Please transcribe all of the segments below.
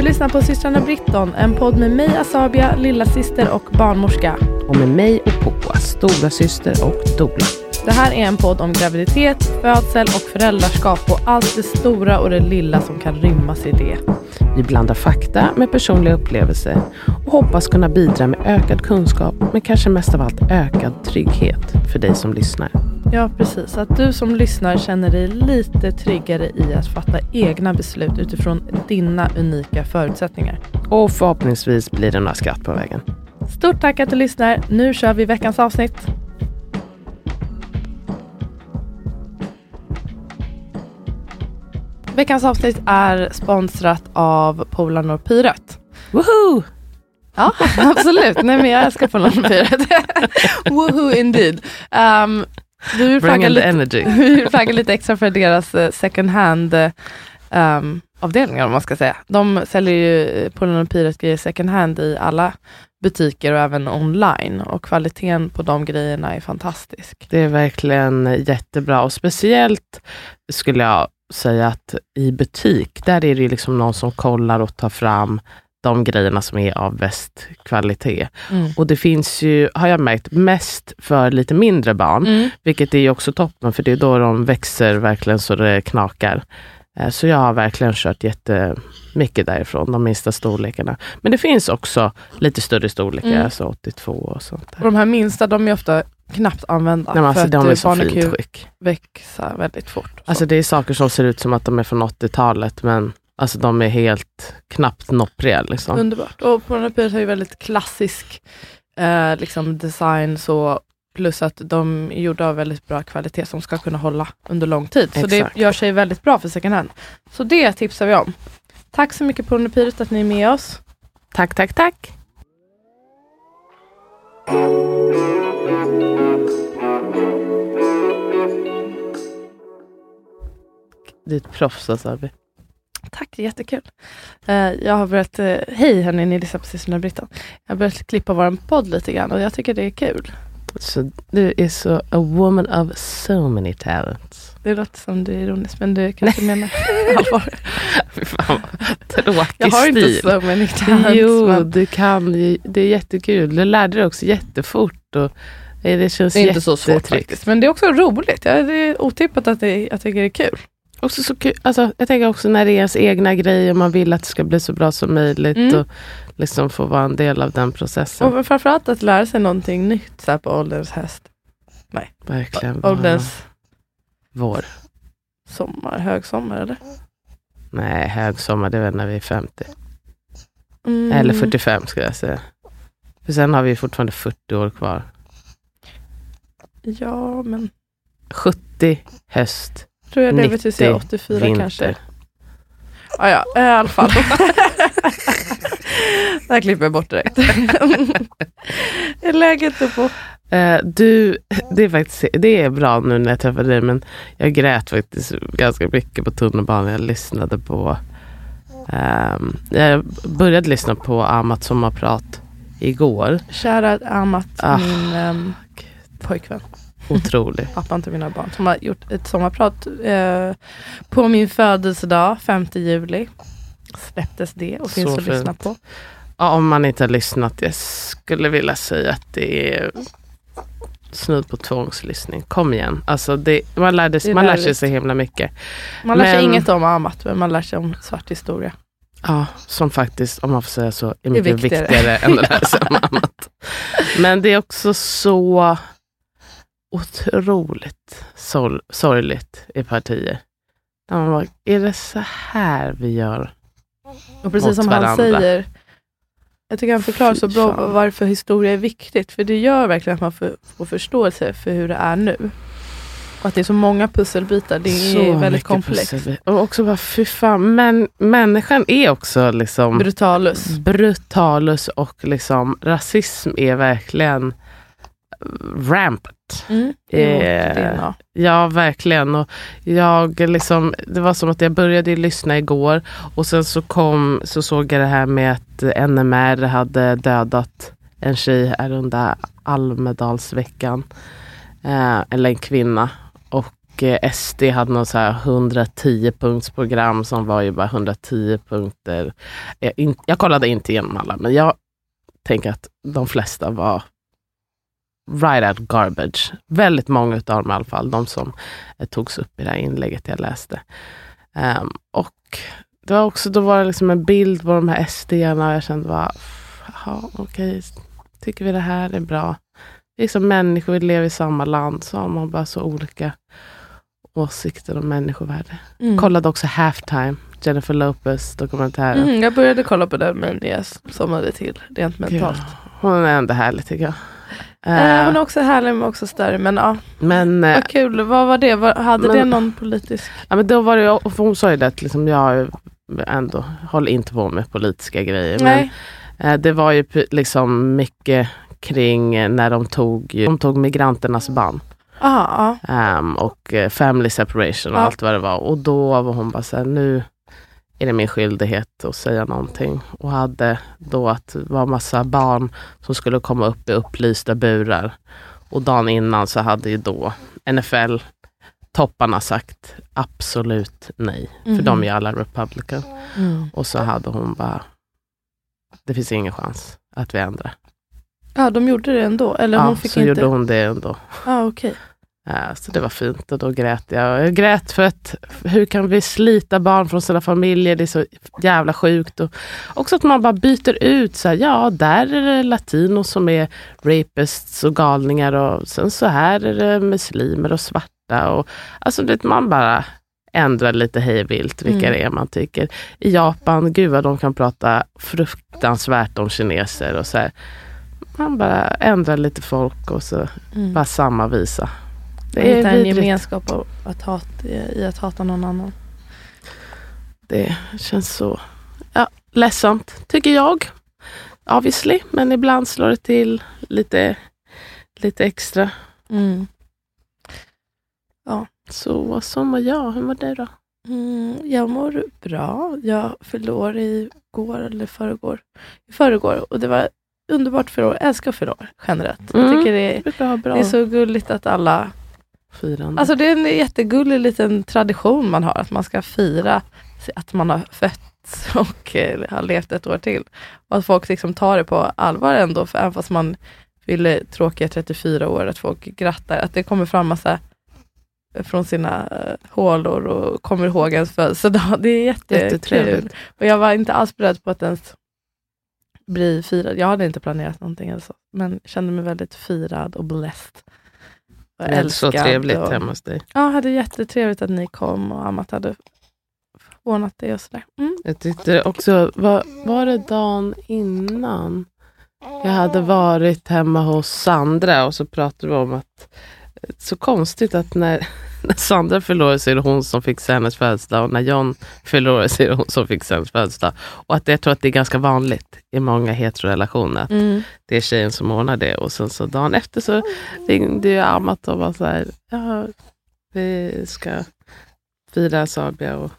Du lyssnar på systrarna Britton, en podd med mig Asabia, lilla syster och barnmorska. Och med mig och Poa, stora syster och doula. Det här är en podd om graviditet, födsel och föräldraskap och allt det stora och det lilla som kan rymmas i det. Vi blandar fakta med personliga upplevelser och hoppas kunna bidra med ökad kunskap, men kanske mest av allt ökad trygghet för dig som lyssnar. Ja, precis. Att du som lyssnar känner dig lite tryggare i att fatta egna beslut utifrån dina unika förutsättningar. Och förhoppningsvis blir det några skratt på vägen. Stort tack att du lyssnar. Nu kör vi veckans avsnitt. Veckans avsnitt är sponsrat av Polarn och Pyret. Woho! Ja, absolut. Nej, men jag älskar Polarn och Pyret. Woohoo indeed. Um, vi vill flagga lite, vi vill flagga lite extra för deras eh, second hand eh, um, avdelningar om man ska säga. De säljer ju Polarn och Pyret grejer second hand i alla butiker och även online och kvaliteten på de grejerna är fantastisk. Det är verkligen jättebra och speciellt skulle jag säga att i butik, där är det liksom någon som kollar och tar fram de grejerna som är av bäst kvalitet. Mm. Och det finns ju, har jag märkt, mest för lite mindre barn, Mm. vilket är ju också toppen, för det är då de växer verkligen så det knakar. Eh, Så jag har verkligen kört jättemycket därifrån, de minsta storlekarna. Men det finns också lite större storlekar, Mm. alltså 82 och sånt Och där. de här minsta de är ofta knappt använda Nej, men alltså, för de att är så fint skick. växa väldigt fort. Så. Alltså det är saker som ser ut som att de är från 80-talet, men alltså de är helt knappt noppriga. Liksom. Underbart. Och Pyret har ju väldigt klassisk eh, liksom design så plus att de är gjorda av väldigt bra kvalitet som ska kunna hålla under lång tid. Så Exakt. det gör sig väldigt bra för second hand. Så det tipsar vi om. Tack så mycket Pyret att ni är med oss. Tack, tack, tack! Det är ett proffs alltså. Arbi. Tack, det är jättekul. Eh, jag har börjat, eh, hej hörni, ni lyssnar på systrarna Britton. Jag har börjat klippa vår podd lite grann och jag tycker det är kul. Så du är så a woman of so many talents. Det låter som du är ironisk men du kanske menar allvar. Fy fan vad tråkig Jag har inte stil. så many talents. jo, men du kan ju. Det är jättekul. Du lärde dig också jättefort. Och det känns det är inte så svårt faktiskt. Men det är också roligt. Ja, det är otippat att det, jag tycker det är kul. Också så kul. Alltså, jag tänker också när det är ens egna grejer och man vill att det ska bli så bra som möjligt. Mm. Och liksom få vara en del av den processen. Och framförallt att lära sig någonting nytt så på ålderns häst. Verkligen. vara Ålderns Vår. sommar, högsommar eller? Nej, högsommar det är väl när vi är 50. Mm. Eller 45 skulle jag säga. För sen har vi fortfarande 40 år kvar. Ja, men 70 höst, tror jag det 90 vet du säger 84 vinter. kanske. Ja, ja, i alla fall. det här klipper jag bort direkt. är läget uppe på? Eh, du, det är faktiskt det är bra nu när jag träffade dig, men jag grät faktiskt ganska mycket på tunnelbanan. Jag lyssnade på, ehm, jag började lyssna på Amat sommarprat igår. Kära Amat, Ah, min um, pojkvän, Otrolig. pappan till mina barn, som har gjort ett sommarprat eh, på min födelsedag, 5 juli. Släpptes det och finns Så att lyssna fint. på. Ja, om man inte har lyssnat, jag skulle vilja säga att det är snudd på tvångslyssning. Kom igen. Alltså det, man lärde, Det är man lär sig så himla mycket. Man lär sig Men- inget om Amat, men man lär sig om svart historia. Ja, som faktiskt, om man får säga så, är är mycket viktigare. viktigare, än det där som annat. Men det är också så otroligt sor- sorgligt i partier. Där man bara, är det så här vi gör? Och precis mot som han varandra. säger, jag tycker han förklarar så bra varför historia är viktigt. För det gör verkligen att man får, får förståelse för hur det är nu. Och att det är så många pusselbitar, det är Så väldigt komplext. Och också bara, fy fan, men människan är också liksom Brutalus. brutalus och liksom rasism är verkligen rampant. Mm. Eh. Ja, verkligen. Och jag liksom, det var som att jag började lyssna igår och sen så, kom, så såg jag det här med att NMR hade dödat en tjej här under Almedalsveckan. Eh, eller en kvinna. Och eh, SD hade något så här 110 punktsprogram som var ju bara 110 punkter. Jag, in, jag kollade inte igenom alla, men jag tänker att de flesta var right out garbage. Väldigt många av dem i alla fall, de som eh, togs upp i det här inlägget jag läste. Um, och det var också, då var det liksom en bild på de här SD-arna och jag kände bara, jaha okej, tycker vi det här är bra? Är som människor, vi lever i samma land, så har man bara så olika åsikter om människovärde. Mm. Kollade också Halftime, Jennifer Lopez dokumentären. Mm, jag började kolla på den men jag somnade till rent mentalt. Ja, hon är ändå härlig tycker jag. Eh, Eh, hon är också härlig men också större. Men ja, men, eh, vad kul. Vad var det? Var, hade men- det någon politisk... ja, men då var det, för hon sa ju det att liksom, jag ändå håller inte på med politiska grejer. Men, Nej. Eh, Det var ju liksom mycket kring eh, när de tog, de tog migranternas barn. Aha, ja. ehm, och eh, family separation och Ja. allt vad det var. Och då var hon bara såhär, nu är det min skyldighet att säga någonting. Och hade då att det var massa barn som skulle komma upp i upplysta burar. Och dagen innan så hade ju då NFL topparna sagt absolut nej. För Mhm. de är ju alla republican. Mm. Och så hade hon bara, det finns ingen chans att vi ändrar. Ja, de gjorde det ändå. Eller Ja, hon fick så inte... gjorde hon det ändå. Ja, okej. Eh, Så det var fint och då grät jag. Jag grät för att hur kan vi slita barn från sina familjer? Det är så jävla sjukt. Och också att man bara byter ut. Så här, ja, där är det latinos som är rapists och galningar och sen så här är det muslimer och svarta. Och, alltså det, man bara ändrar lite hejvilt vilka Mm. det är man tycker. I Japan, gud vad de kan prata fruktansvärt om kineser och så här. Man bara ändrar lite folk och så Mm. bara samma visa. Det Det är är en vidrigt. gemenskap att hat, i att hata någon annan. Det känns så ja, ledsamt, tycker jag. Obviously, men ibland slår det till lite, lite extra. Mm. Så så mår jag. Hur mår du då? Mm, jag mår bra. Jag år i går eller förrgår. I förrgår och det var underbart för år. Jag älskar för år generellt. Jag Mm. tycker det är, Det det är så gulligt att alla... firande. Alltså det är en jättegullig liten tradition man har, att man ska fira att man har fötts och eh, har levt ett år till. Och att folk liksom tar det på allvar ändå, för även fast man fyller tråkiga 34 år, att folk grattar, att det kommer fram massa från sina eh, hålor och kommer ihåg ens födelsedag. Det är jättekul. Och jag var inte alls beredd på att ens bli firad. Jag hade inte planerat någonting eller så, men kände mig väldigt firad och blessed. Och Det är så älskad trevligt och- hemma hos dig. Ja, hade jättetrevligt att ni kom och Amat hade ordnat det och sådär. Mm. Jag tyckte också, var, var det dagen innan? Jag hade varit hemma hos Sandra och så pratade vi om att så konstigt att när, när Sandra förlorade så är det hon som fixar hennes födelsedag och när John förlorade så är det hon som fixar hennes födelsedag. Och att jag tror att det är ganska vanligt i många heterorelationer. att Mm. Det är tjejen som ordnar det och sen så dagen efter så ringde jag Amat och var så här, ja, vi ska fira Sabia och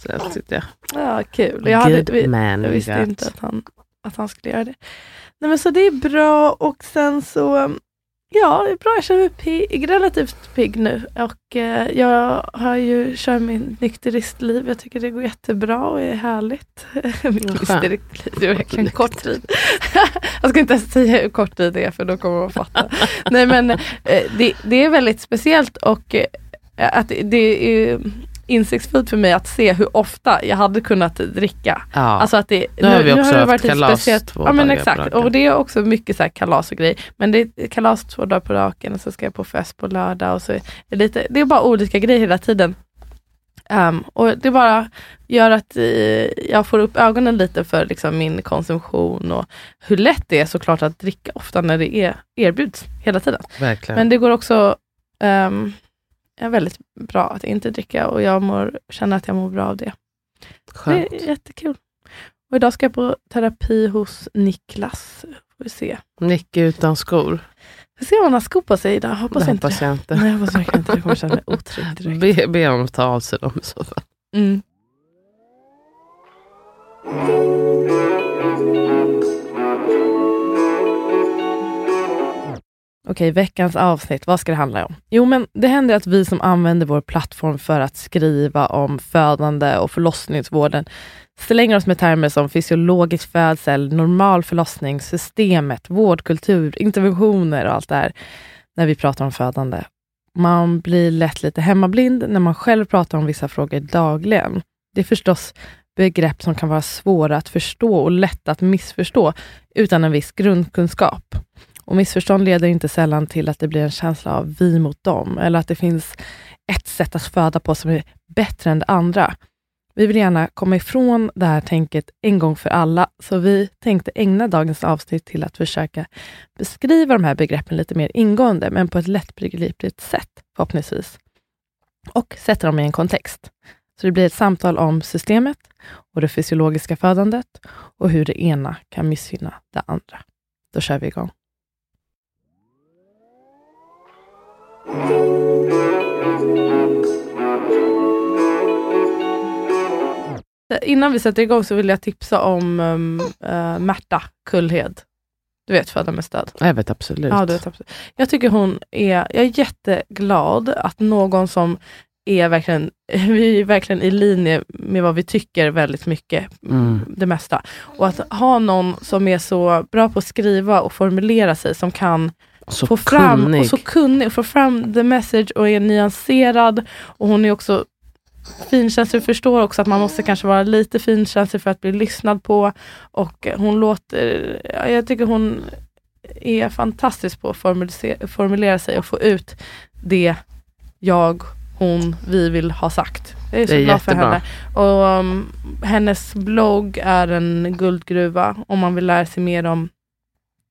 så jag tyckte jag, Ja, kul. Jag, hade, vi, jag visste inte att han, att han skulle göra det. Nej, men så det är bra och sen så, ja, det är bra. Jag känner mig pigg, relativt pigg nu och eh, jag har ju kört min nykteristliv. Jag tycker det går jättebra och är härligt. Mitt nykteristliv, är verkligen kort tid. jag ska inte ens säga hur kort tid det är för då kommer man fatta. Nej men eh, det, det är väldigt speciellt och eh, att det- det är insiktsfullt för mig att se hur ofta jag hade kunnat dricka. Ja, Alltså att det, Nu har vi också haft lite kalas speciellt. två Ja men dagar exakt, och det är också mycket så här kalas och grejer. Men det är kalas två dagar på raken och så ska jag på fest på lördag och så är det lite, det är bara olika grejer hela tiden. Ehm, och det bara gör att eh, jag får upp ögonen lite för liksom, min konsumtion och hur lätt det är såklart att dricka ofta när det är, erbjuds hela tiden. verkligen. Men det går också um, är väldigt bra att inte dricka och jag mår, känner att jag mår bra av det. Skönt. Det är jättekul. Och idag ska jag på terapi hos Niklas. Får vi se. Nicky utan skor. Får se om han har skor på sig idag. Hoppas det inte hoppas det. jag inte. Nej, jag hoppas verkligen inte. Jag kommer känna mig otrygg direkt. Be, be honom ta av sig dem i så fall. Mm. Okej, veckans avsnitt, vad ska det handla om? Jo, men det händer att vi som använder vår plattform för att skriva om födande och förlossningsvården slänger oss med termer som fysiologisk födsel, normal förlossning, systemet, vårdkultur, interventioner och allt det här när vi pratar om födande. Man blir lätt lite hemmablind när man själv pratar om vissa frågor dagligen. Det är förstås begrepp som kan vara svåra att förstå och lätta att missförstå utan en viss grundkunskap. Och missförstånd leder inte sällan till att det blir en känsla av vi mot dem, eller att det finns ett sätt att föda på som är bättre än det andra. Vi vill gärna komma ifrån det här tänket en gång för alla, så vi tänkte ägna dagens avsnitt till att försöka beskriva de här begreppen lite mer ingående, men på ett lättbegripligt sätt förhoppningsvis. Och sätta dem i en kontext. Så det blir ett samtal om systemet och det fysiologiska födandet och hur det ena kan missgynna det andra. Då kör vi igång. Innan vi sätter igång så vill jag tipsa om um, uh, Märta Kullhed. Du vet Föda med stöd? Jag vet absolut. Ja, du vet absolut. Jag tycker hon är, jag är jätteglad att någon som är verkligen, vi är verkligen i linje med vad vi tycker väldigt mycket, Mm. det mesta. Och att ha någon som är så bra på att skriva och formulera sig, som kan Så få fram, kunnig. och så kunnig, och få fram the message och är nyanserad. Och hon är också finkänslig, förstår också att man måste kanske vara lite finkänslig för att bli lyssnad på. Och hon låter, ja, jag tycker hon är fantastisk på att formulera, formulera sig och få ut det jag, hon, vi vill ha sagt. Jag är så Det är glad för jättebra. henne. Och um, hennes blogg är en guldgruva om man vill lära sig mer om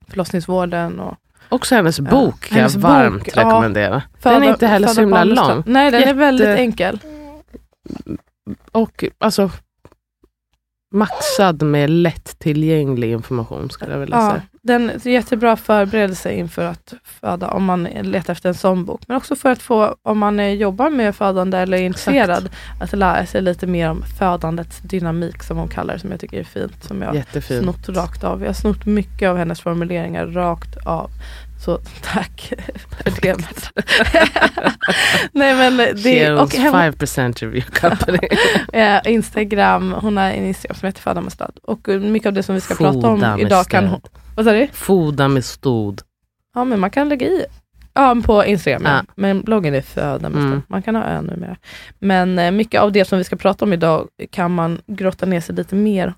förlossningsvården och Också hennes Ja. bok kan Hennes jag varmt bok, ja. rekommendera. Den är inte heller så himla lång. Nej, den är Jätte- väldigt enkel. Och alltså maxad med lättillgänglig information skulle jag vilja Ja, säga. Den är jättebra förberedelse inför att föda, om man letar efter en sån bok. Men också för att få, om man jobbar med födande eller är intresserad, att lära sig lite mer om födandets dynamik, som hon kallar det, som jag tycker är fint. Som jag Jättefint. snott rakt av. Jag har snott mycket av hennes formuleringar rakt av. Så tack för det. Nej men det, och hemma, 5% of your company. eh, Instagram, hon har en Instagram som heter Föda med stöd. Och mycket av det som vi ska prata om Foda idag kan hon... Vad sa du? Foda med stod. Ja men man kan lägga i. Ja på Instagram ja. Ja. Men bloggen är Föda med. Mm. Man kan ha ö numera. Men eh, mycket av det som vi ska prata om idag kan man grotta ner sig lite mer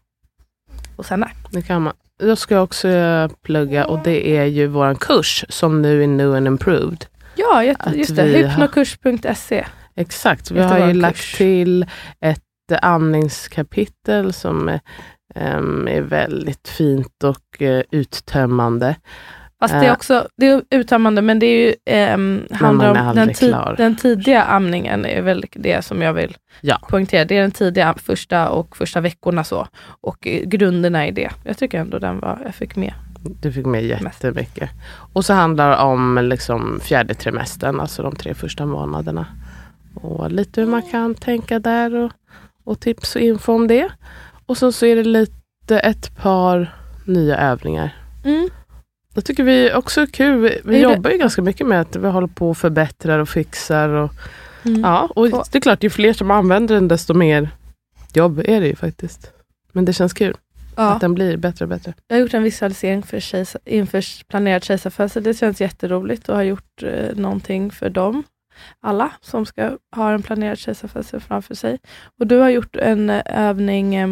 hos henne. Det kan man. Jag ska också eh, plugga och det är ju våran kurs som nu är new and improved. Ja Att just det, hypnokurs.se. Exakt, vi har ju lagt till ett andningskapitel som eh, em, är väldigt fint och eh, uttömmande. Fast det är Eh. också det är uttömmande men det är ju, ehm, handlar om den, tid, den tidiga amningen är väl det som jag vill Ja. poängtera. Det är den tidiga första och första veckorna så. Och eh, grunderna i det. Jag tycker ändå den var, jag fick med. Du fick med jättemycket. Och så handlar det om liksom fjärde trimestern, alltså de tre första månaderna. Och lite hur man kan tänka där och, och tips och info om det. Och sen så är det lite ett par nya övningar. Mm. Jag tycker vi också är kul. Vi, vi Är det- jobbar ju ganska mycket med att vi håller på och förbättrar och fixar. Och, Mm. ja, och det är klart, ju fler som använder den desto mer jobb är det ju faktiskt. Men det känns kul Ja. att den blir bättre och bättre. Jag har gjort en visualisering för kejsar, inför planerad kejsarfödsel. Det känns jätteroligt och har gjort eh, någonting för dem. Alla som ska ha en planerad kejsarfödsel framför sig. Och du har gjort en eh, övning, eh,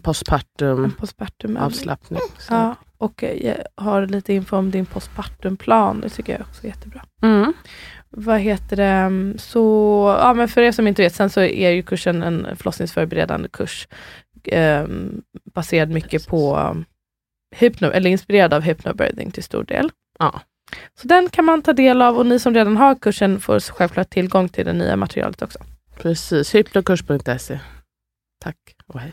Postpartum postpartum avslappning. Ja, och eh, har lite info om din postpartumplan. Det tycker jag också är jättebra. Mm. Vad heter det? Så, ja, men för er som inte vet, sen så är ju kursen en förlossningsförberedande kurs. Eh, baserad mycket på um, hypno, eller inspirerad av hypnobirthing till stor del. Ja. Så den kan man ta del av och ni som redan har kursen får självklart tillgång till det nya materialet också. Precis, hypnokurs.se. Tack och hej.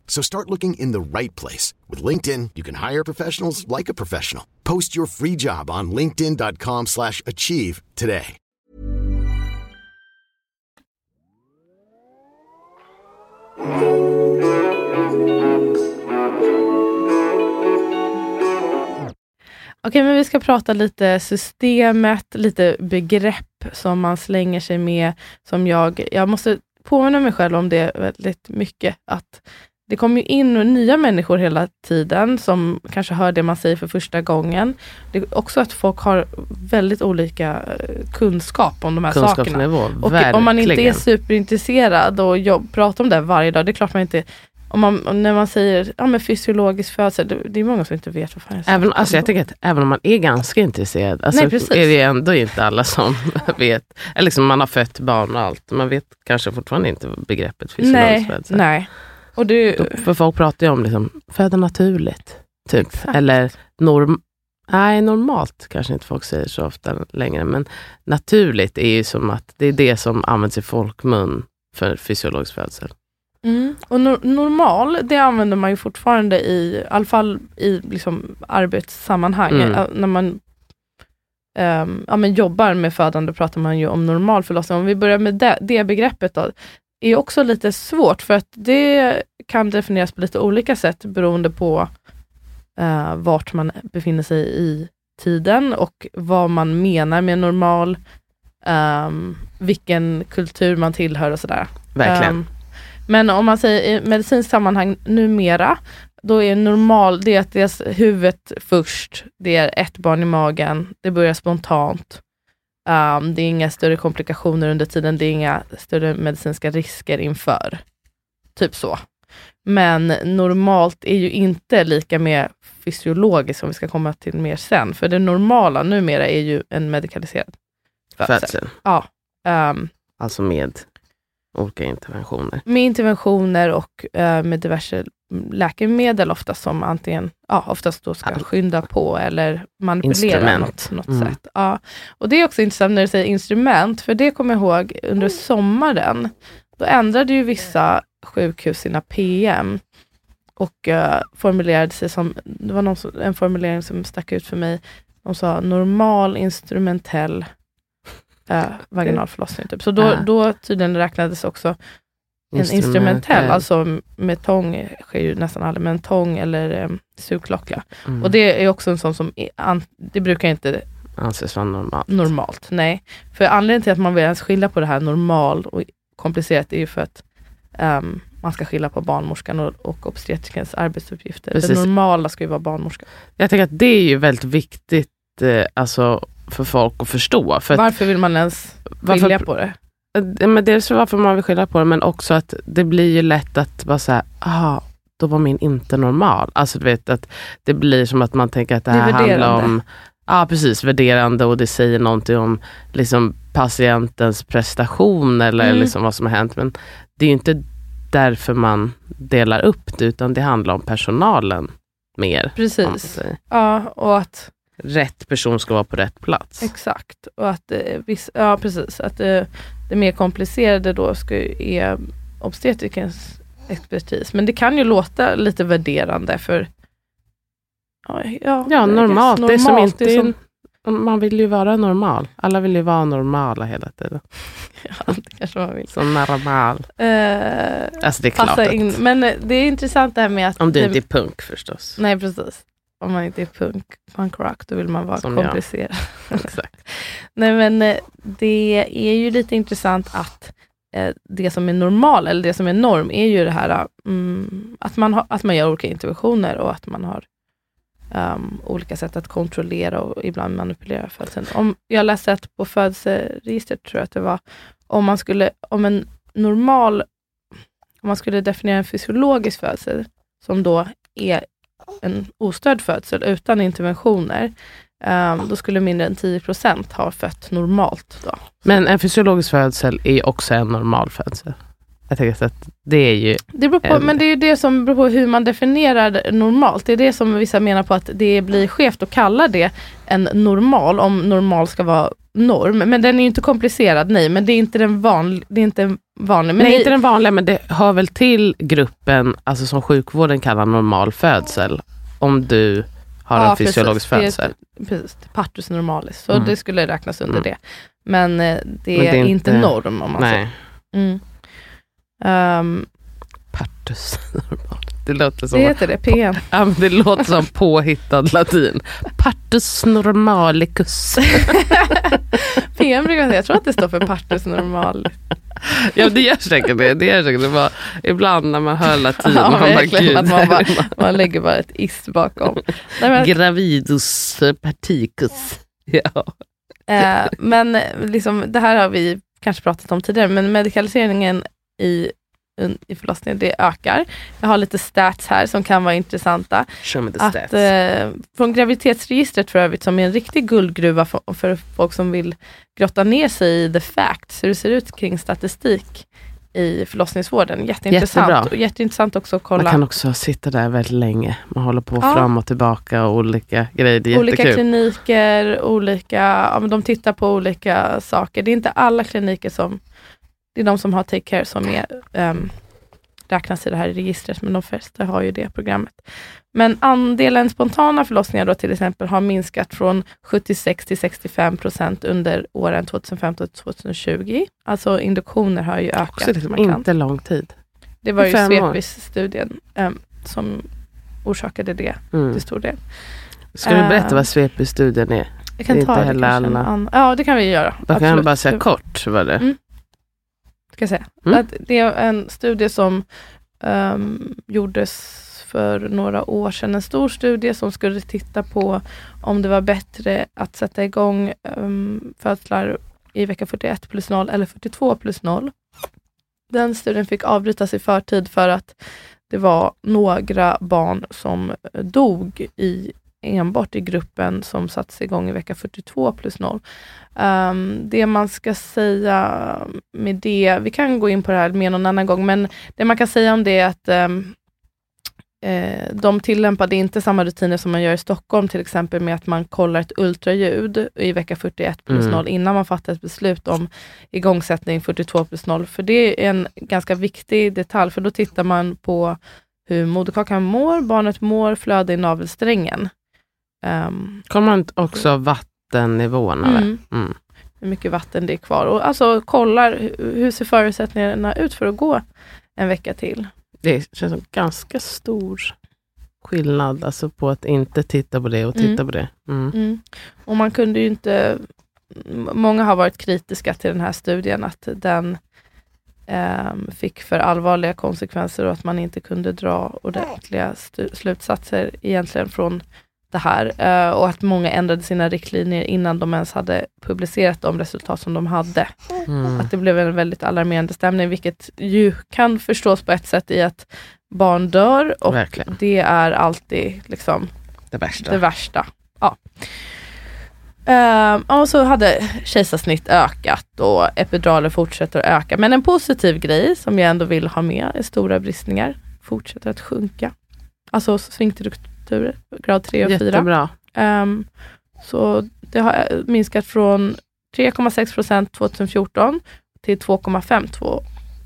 So start looking in the right place. With LinkedIn, you can hire professionals like a professional. Post your free job on linkedin.com slash achieve today. Okej, men vi ska prata lite systemet, lite begrepp som man slänger sig med. Som jag, jag måste påminna mig själv om det väldigt mycket. Att det kommer ju in nya människor hela tiden som kanske hör det man säger för första gången. Det är också att folk har väldigt olika eh, kunskap om de här sakerna. Och verkligen. om man inte är superintresserad och jobb, pratar om det varje dag, det är klart man inte om man, när man säger ja, men fysiologisk födsel, det, det är många som inte vet vad fan jag Även, alltså jag tänker att även om man är ganska intresserad, alltså Nej, är det ändå inte alla som vet. Eller liksom man har fött barn och allt, man vet kanske fortfarande inte begreppet fysiologisk Nej, födsel. nej. Och du, Då- För folk pratar ju om liksom, föda naturligt, typ. Exakt. Eller norm Nej, normalt kanske inte folk säger så ofta längre, men naturligt är ju som att det är det som används i folkmun för fysiologisk födsel. mm, och nor- normal, det använder man ju fortfarande i, i alla fall i liksom arbetssammanhang. Mm. Ä- När man ehm, ja, men jobbar med födande pratar man ju om normal förlossning. Om vi börjar med det, det begreppet då, är också lite svårt för att det kan definieras på lite olika sätt beroende på uh, vart man befinner sig i tiden och vad man menar med normal, ehm, vilken kultur man tillhör och sådär. Verkligen. Ehm, men om man säger i medicinskt sammanhang numera, då är normal, det är att dels huvudet först, det är ett barn i magen, det börjar spontant. Ehm, det är inga större komplikationer under tiden, det är inga större medicinska risker inför. Typ så. Men normalt är ju inte lika med fysiologiskt, som vi ska komma till mer sen. För det normala numera är ju en medikaliserad födsel. födsel. Ja. Ehm, Alltså med olika interventioner. med interventioner och eh, med diverse läkemedel oftast som antingen, ja oftast då ska skynda på eller manipulera något, något Mm. sätt. Ja. Och det är också intressant när du säger instrument, för det kommer jag ihåg under sommaren, då ändrade ju vissa sjukhus sina PM och eh, formulerade sig som, det var någon, en formulering som stack ut för mig, de sa normal instrumentell eh, vaginal förlossning. Typ. Så då, Ah. då tydligen räknades också en instrumentell, alltså med tång sker ju nästan aldrig, men tång eller um, sugklocka. Mm. Och det är också en sån som, det brukar inte anses vara normalt. normalt, nej. För anledningen till att man vill ens skilja på det här normal och komplicerat är ju för att ehm, man ska skilja på barnmorskan och, och obstetrikens arbetsuppgifter. Precis. Det normala ska ju vara barnmorskan. Jag tänker att det är ju väldigt viktigt eh, alltså, för folk att förstå. För Varför vill man ens varför- skilja på det? Eh, Men dels varför man vill skilja på det, men också att det blir ju lätt att bara säga, ah, då var min inte normal. Alltså du vet att det blir som att man tänker att det Det är här handlar värderande. om, ja precis, värderande och det säger någonting om liksom, patientens prestation eller Mm. liksom vad som har hänt. Men det är ju inte därför man delar upp det, utan det handlar om personalen mer. Precis. Ja, och att Rätt person ska vara på rätt plats. Exakt. Och att, eh, viss, ja, precis, att eh, det mer komplicerade då ska, är obstetrikens expertis. Men det kan ju låta lite värderande för Ja, ja, Ja, guess normalt. Det är som inte... det som- Man vill ju vara normal. Alla vill ju vara normala hela tiden. ja, det kanske man vill. Så normal. Eh, Alltså det är klart att, in. Men eh, det är intressant det här med att... om du det, inte är punk förstås. Nej, precis. Om man inte är punk, punk rock, då vill man vara Som komplicerad. Exakt. Nej men eh, det är ju lite intressant att eh, det som är normal, eller det som är norm, är ju det här mm, att, man har, att man gör olika interventioner och att man har um, olika sätt att kontrollera och ibland manipulera födseln. Om, jag läste att på födelseregistret, tror jag att det var, om man skulle, om en normal, om man skulle definiera en fysiologisk födsel, som då är en ostörd födsel utan interventioner, Ehm, då skulle mindre än 10% ha fött normalt. Då. Men en fysiologisk födsel är också en normal födsel. Jag tänker att det är ju Det beror på, En- men det är ju det som beror på hur man definierar normalt. Det är det som vissa menar på att det blir skevt att kalla det en normal, om normal ska vara norm. Men den är ju inte komplicerad, nej, men det är inte den vanliga. Det är inte vanlig. Men Nej, ni- inte den vanliga, men det hör väl till gruppen alltså som sjukvården kallar normal födsel. Om du har Ja, en fysiologisk precis. födsel. Det precis, partus normalis, så Mm. det skulle räknas under Mm. det. Men eh, det, Men är det är inte norm om man säger. Nej, Mm. Ehm, partus. Det låter det som, heter det, PM. ja, men det låter som påhittad latin. Partus normalicus. PM brukar jag säga, jag tror att det står för partus normalis. Ja det gör säkert det. det, gör säkert det. Bara, ibland när man hör latin, Ja, man bara, gud. att man bara- Man lägger bara ett is bakom. Nej, men, Gravidus particus. Ja. Eh, men liksom, det här har vi kanske pratat om tidigare, men medikaliseringen i, i förlossningen, det ökar. Jag har lite stats här som kan vara intressanta. Att, eh, från graviditetsregistret för övrigt, som är en riktig guldgruva för, för folk som vill grotta ner sig i the facts, hur det ser ut kring statistik i förlossningsvården. Jätteintressant. Jättebra. Och jätteintressant också att Man kolla kan också sitta där väldigt länge. Man håller på Ja. fram och tillbaka och olika grejer. Det är olika jättekul. kliniker, olika, ja, men de tittar på olika saker. Det är inte alla kliniker som, det är de som har Take Care som är, um, räknas i det här registret, men de flesta har ju det programmet. Men andelen spontana förlossningar då till exempel har minskat från 76 till 65 procent under åren 2015 till 2020. Alltså induktioner har ju ökat. Också liksom inte lång tid. Det var ju. Svepis-studien um, som orsakade det Mm. till stor del. Ska du berätta Eh, vad svepis-studien är? Jag kan Det är ta inte det heller alla. Ja, det kan vi göra. Då kan jag Absolut. bara säga kort vad det Mm. Ska säga. Mm. Att det är en studie som ehm, gjordes för några år sedan. En stor studie som skulle titta på om det var bättre att sätta igång um, födslar i vecka 41 plus 0 eller 42 plus 0. Den studien fick avbrytas i förtid för att det var några barn som dog i enbart i gruppen som sattes igång i vecka 42 plus 0. Um, det man ska säga med det, vi kan gå in på det här mer någon annan gång, men det man kan säga om det är att um, eh, de tillämpade inte samma rutiner som man gör i Stockholm, till exempel med att man kollar ett ultraljud i vecka 41 plus Mm. 0 innan man fattar ett beslut om igångsättning 42 plus 0. För det är en ganska viktig detalj, för då tittar man på hur moderkakan mår, barnet mår, flöde i navelsträngen. Um, Kommer man också vattennivåerna? eller? mm Mm. hur mycket vatten det är kvar. Och alltså kollar hu- hur ser förutsättningarna ut för att gå en vecka till. Det känns som ganska stor skillnad alltså på att inte titta på det och titta Mm. på det. Mm. Och man kunde ju inte, många har varit kritiska till den här studien, att den ehm, fick för allvarliga konsekvenser och att man inte kunde dra ordentliga slutsatser egentligen från det här. Eh, och att många ändrade sina riktlinjer innan de ens hade publicerat de resultat som de hade. Mm. Att det blev en väldigt alarmerande stämning, vilket ju kan förstås på ett sätt i att barn dör och Verkligen. det är alltid liksom Det värsta. det värsta. Ja. Ehm, och så hade kejsarsnitt ökat och epiduraler fortsätter att öka. Men en positiv grej som jag ändå vill ha med är stora bristningar fortsätter att sjunka. Alltså sfinkterrupturer, grad 3 och 4. Jättebra. Ehm, så det har eh, minskat från 3,6 procent 2014 till 2,5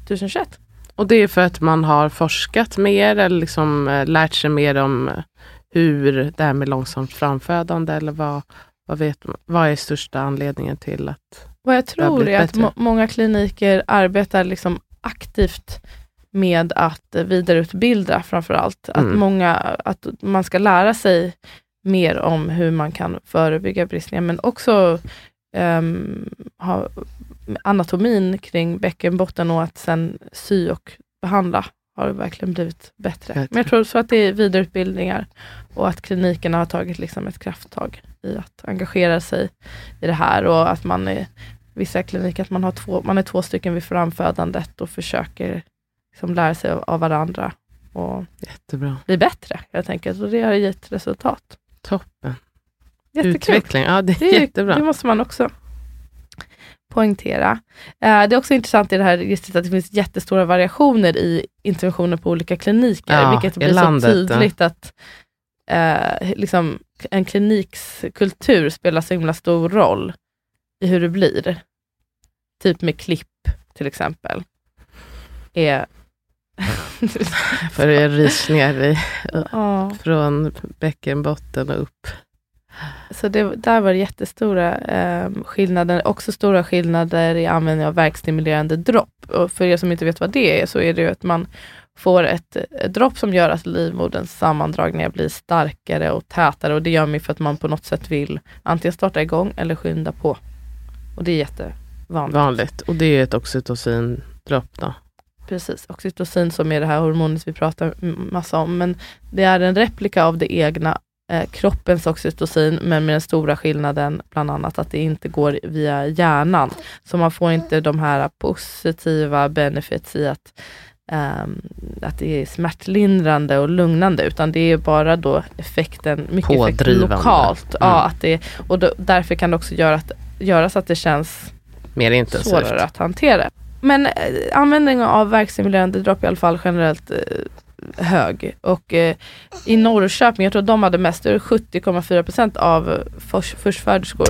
2021. Och det är för att man har forskat mer eller liksom eh, lärt sig mer om eh, hur det här med långsamt framfödande eller vad, vad, vet, vad är största anledningen till att... Vad jag tror är att må- många kliniker arbetar liksom aktivt med att vidareutbilda framför allt. Att, Mm. många, att man ska lära sig mer om hur man kan förebygga bristningar, men också ehm, ha anatomin kring bäckenbotten och att sen sy och behandla har verkligen blivit bättre. Bättre. Men jag tror så att det är vidareutbildningar och att klinikerna har tagit liksom ett krafttag i att engagera sig i det här och att man är vissa kliniker, att man, har två, man är två stycken vid framfödandet och försöker liksom lära sig av, av varandra och Jättebra. bli bättre helt enkelt. Och det har gett resultat. Toppen. Jättekul. Utveckling. Ja, det är Det, jättebra. det måste man också poängtera. Eh, det är också intressant i det här registret att det finns jättestora variationer i interventioner på olika kliniker, Ja, vilket blir landet, så tydligt att eh, liksom, en klinikskultur spelar så himla stor roll i hur det blir. Typ med klipp till exempel. Är För det rysningar i, ja. från bäckenbotten och upp. Så det, där var det jättestora eh, skillnader. Också stora skillnader i användning av verkstimulerande dropp. Och för er som inte vet vad det är så är det ju att man får ett, ett dropp som gör att livmoderns sammandragningar blir starkare och tätare. Och det gör man för att man på något sätt vill antingen starta igång eller skynda på. Och det är jättevanligt. Vanligt. Och det är ett oxytocin-dropp då. Precis, oxytocin som är det här hormonet vi pratar massa om. Men det är en replika av det egna eh, kroppens oxytocin, men med den stora skillnaden bland annat att det inte går via hjärnan. Så man får inte de här positiva benefits i att, ehm, att det är smärtlindrande och lugnande, utan det är bara då effekten, mycket effekt lokalt. Ja, Mm. att det, och då, därför kan det också göra att, göra så att det känns Mer intensivt. svårare att hantera. Men eh, användningen av verkstimulerande dropp är i alla fall generellt eh, hög. Och eh, i Norrköping, jag tror de hade mest, det är 70,4% av eh, förs- förstföderskor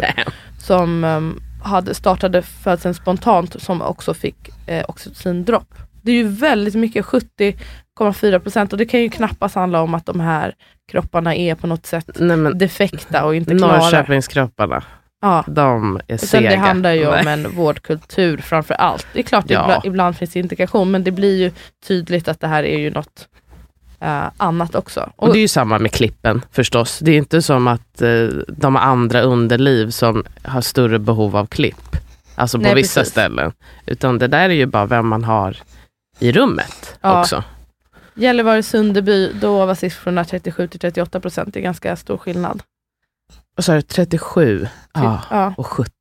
som ehm, hade startade födseln spontant som också fick eh, oxytocindropp. Det är ju väldigt mycket, 70,4% och det kan ju knappast handla om att de här kropparna är på något sätt Nej, defekta och inte klara. Norrköpingskropparna, Ja. de är Utan sega. det handlar ju om en vårdkultur framför allt. Det är klart, Ja. ibland, ibland finns det integration, men det blir ju tydligt att det här är ju något eh, annat också. Och det är ju samma med klippen förstås. Det är inte som att eh, de har andra underliv som har större behov av klipp. Alltså på Nej, vissa precis. ställen. Utan det där är ju bara vem man har i rummet Ja. också. Gällivare Sunderby, då var siffrorna 37 till 38 procent. Det är ganska stor skillnad. Så är det 37 ja, Ja. och 70.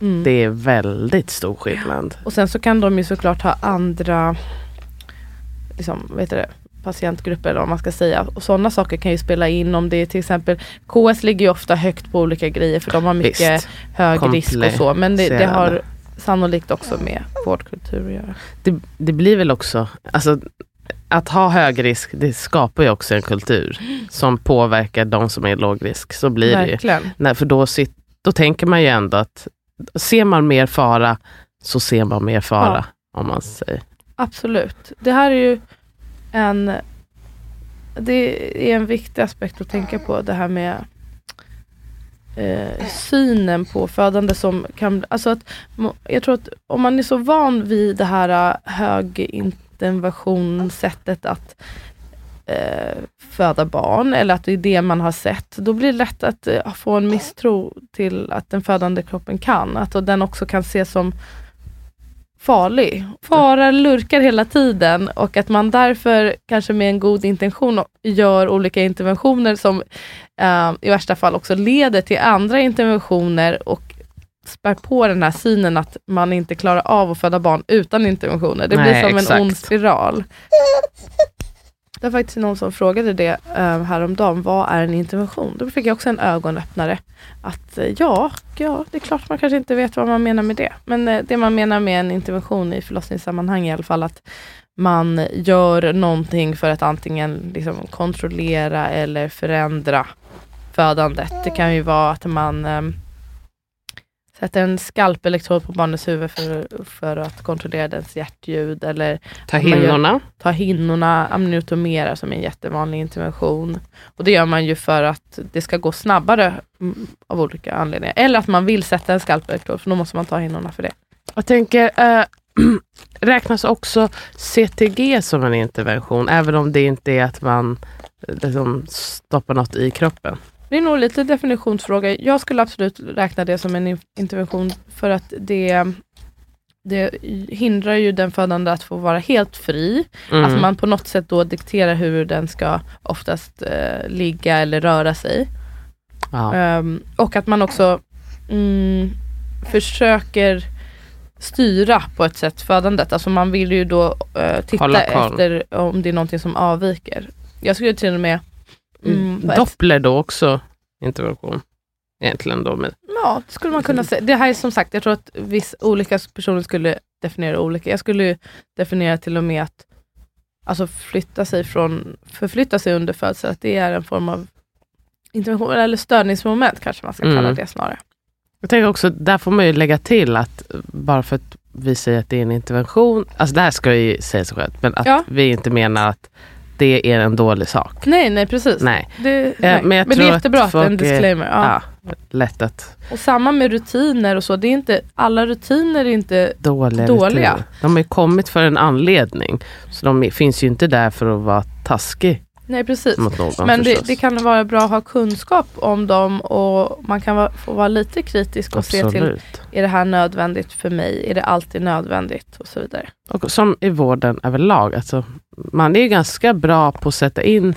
Mm. Det är väldigt stor skillnad. Och sen så kan de ju såklart ha andra liksom, vet du det, patientgrupper eller vad man ska säga. Och sådana saker kan ju spela in om det är till exempel KS ligger ju ofta högt på olika grejer för de har mycket Visst. hög risk och så. Men det, det har sannolikt också med vårdkultur att göra. Det, det blir väl också, alltså att ha hög risk, det skapar ju också en kultur som påverkar de som är låg risk. Så blir det ju. Verkligen. Nej, för då, sit, då tänker man ju ändå att ser man mer fara så ser man mer fara. Om man säger. Absolut. Det här är ju en det är en viktig aspekt att tänka på det här med eh, synen på födande som kan, alltså att jag tror att om man är så van vid det här version sättet att eh, föda barn eller att det är det man har sett, då blir det lätt att eh, få en misstro till att den födande kroppen kan, att den också kan ses som farlig. Fara lurkar hela tiden och att man därför kanske med en god intention gör olika interventioner som eh, i värsta fall också leder till andra interventioner och spär på den här synen att man inte klarar av att föda barn utan interventioner. Det blir Nej, som exakt. en ond spiral. Det var faktiskt någon som frågade det eh, häromdagen, vad är en intervention? Då fick jag också en ögonöppnare. Att eh, ja, ja, det är klart man kanske inte vet vad man menar med det. Men eh, det man menar med en intervention i förlossningssammanhang i alla fall att man gör någonting för att antingen liksom kontrollera eller förändra födandet. Det kan ju vara att man eh, sätter en skalpelektrod på barnets huvud för, för att kontrollera dess hjärtljud eller Ta Man gör- hinnorna. ta hinnorna, amniotomera som är en jättevanlig intervention. Och det gör man ju för att det ska gå snabbare mm, av olika anledningar. Eller att man vill sätta en skalpelektrod, för då måste man ta hinnorna för det. Jag tänker, äh, räknas också CTG som en intervention? Även om det inte är att man eh, liksom, stoppar något i kroppen. Det är nog lite definitionsfråga. Jag skulle absolut räkna det som en in- intervention för att det, det hindrar ju den födande att få vara helt fri. Mm. Att man på något sätt då dikterar hur den ska oftast eh, ligga eller röra sig. Ehm, och att man också mm, försöker styra på ett sätt födandet. Alltså man vill ju då eh, titta efter om det är någonting som avviker. Jag skulle till och med mm, ett- Doppler då också intervention? egentligen då. Med, Ja, det skulle man kunna säga. Det här är som sagt, jag tror att viss, olika personer skulle definiera olika. Jag skulle ju definiera till och med att alltså flytta sig från, förflytta sig under födseln, att det är en form av intervention, eller störningsmoment kanske man ska kalla Mm. det snarare. jag tänker också, där får man ju lägga till att bara för att vi säger att det är en intervention, alltså det här ska ju säga sig självt, men att Ja. vi inte menar att det är en dålig sak. Nej, nej precis. Nej, Det, nej. men Men, det är att jättebra att det är en disclaimer. Ja. ja. lätt att Och samma med rutiner och så. Det är inte, alla rutiner är inte... dåliga, Dåliga. rutiner. De har ju kommit för en anledning, så de finns ju inte där för att vara taskig Nej precis. någon Men det, det kan vara bra att ha kunskap om dem och man kan vara, få vara lite kritisk och se till, Absolut. är det här nödvändigt för mig? Är det alltid nödvändigt? Och så vidare. Och som i vården överlag, alltså, man är ju ganska bra på att sätta in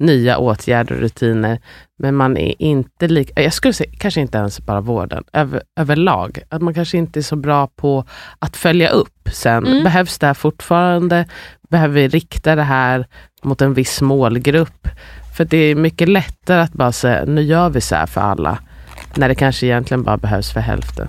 nya åtgärder och rutiner, men man är inte lika, jag skulle säga kanske inte ens bara vården, över, överlag, att man kanske inte är så bra på att följa upp sen. Mm. Behövs det här fortfarande? Behöver vi rikta det här mot en viss målgrupp? För det är mycket lättare att bara säga, nu gör vi så här för alla, när det kanske egentligen bara behövs för hälften.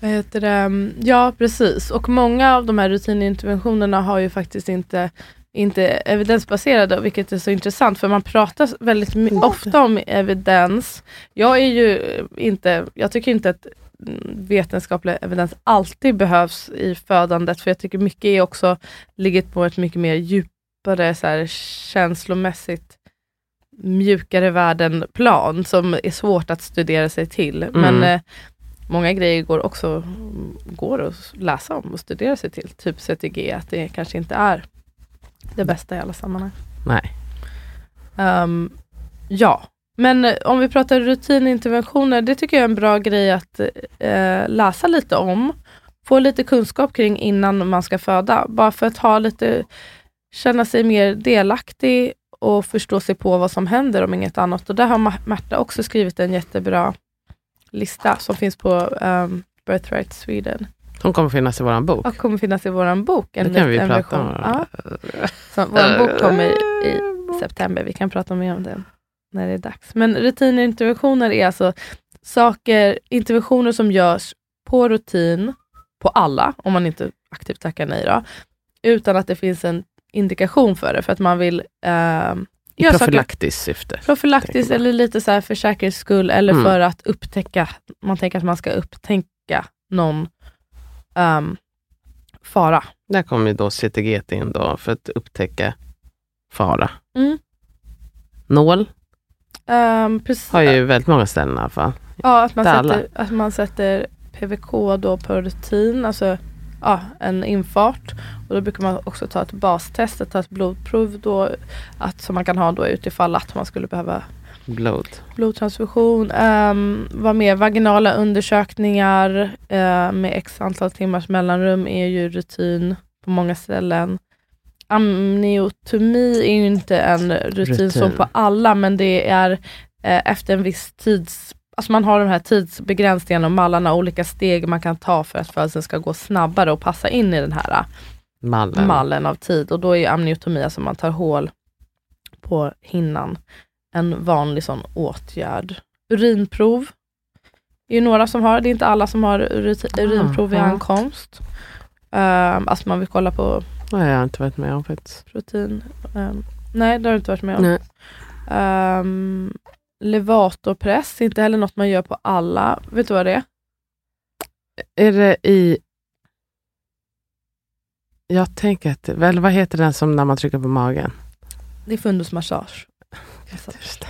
Vad heter det? Ja precis. Och många av de här rutininterventionerna har ju faktiskt inte inte evidensbaserade, vilket är så intressant för man pratar väldigt ofta om evidens. Jag är ju inte, jag tycker inte att mm, vetenskaplig evidens alltid behövs i födandet, för jag tycker mycket är också ligger på ett mycket mer djupare så här, känslomässigt mjukare världen-plan som är svårt att studera sig till. Men Mm. eh, många grejer går också går att läsa om och studera sig till. Typ CTG, att det kanske inte är det bästa i alla sammanhang. Nej. Ehm, ja, men eh, om vi pratar rutininterventioner, det tycker jag är en bra grej att eh, läsa lite om. Få lite kunskap kring innan man ska föda. Bara för att ha lite, känna sig mer delaktig och förstå sig på vad som händer om inget annat. Och där har Märta också skrivit en jättebra lista som finns på um, Birthright Sweden. De kommer finnas i våran bok. Och kommer finnas i våran bok. Det kan vi en prata om. version. Ja, så vår bok kommer i september. Vi kan prata mer om den när det är dags. Men rutininterventioner är alltså saker, interventioner som görs på rutin på alla, om man inte aktivt tackar nej då, utan att det finns en indikation för det, för att man vill eh, Saker profylaktiskt syfte. profylaktiskt eller lite så här för säkerhets skull eller Mm. för att upptäcka, man tänker att man ska upptäcka någon ehm, fara. Där kommer ju då CTG in då för att upptäcka fara. Mm. Nål Um, precis. har ju väldigt många ställen i alla fall. Ja, att man, alla. sätter, att man sätter PVK då på rutin, alltså ja, en infart. Och då brukar man också ta ett bastest, ta ett blodprov då, att, som man kan ha då utifall att man skulle behöva Blod. blodtransfusion. Um, vad mer? Vaginala undersökningar eh, med x antal timmars mellanrum är ju rutin på många ställen. Amniotomi är ju inte en rutin, Rutin. som på alla, men det är eh, efter en viss tids... Alltså man har de här tidsbegränsningarna och mallarna, olika steg man kan ta för att födseln ska gå snabbare och passa in i den här eh, Mallen. mallen av tid. Och då är amniotomi, alltså man tar hål på hinnan, en vanlig sån åtgärd. Urinprov är ju några som har, det är inte alla som har urit- urinprov vid ankomst. Um, alltså man vill kolla på har jag inte varit med om faktiskt. protein. Ehm, nej, det har du inte varit med om. Nej. Um, levatorpress, inte heller något man gör på alla. Vet du vad det är? Är det i... Jag tänker att, väl vad heter den som när man trycker på magen? Det är fundusmassage. Just det, just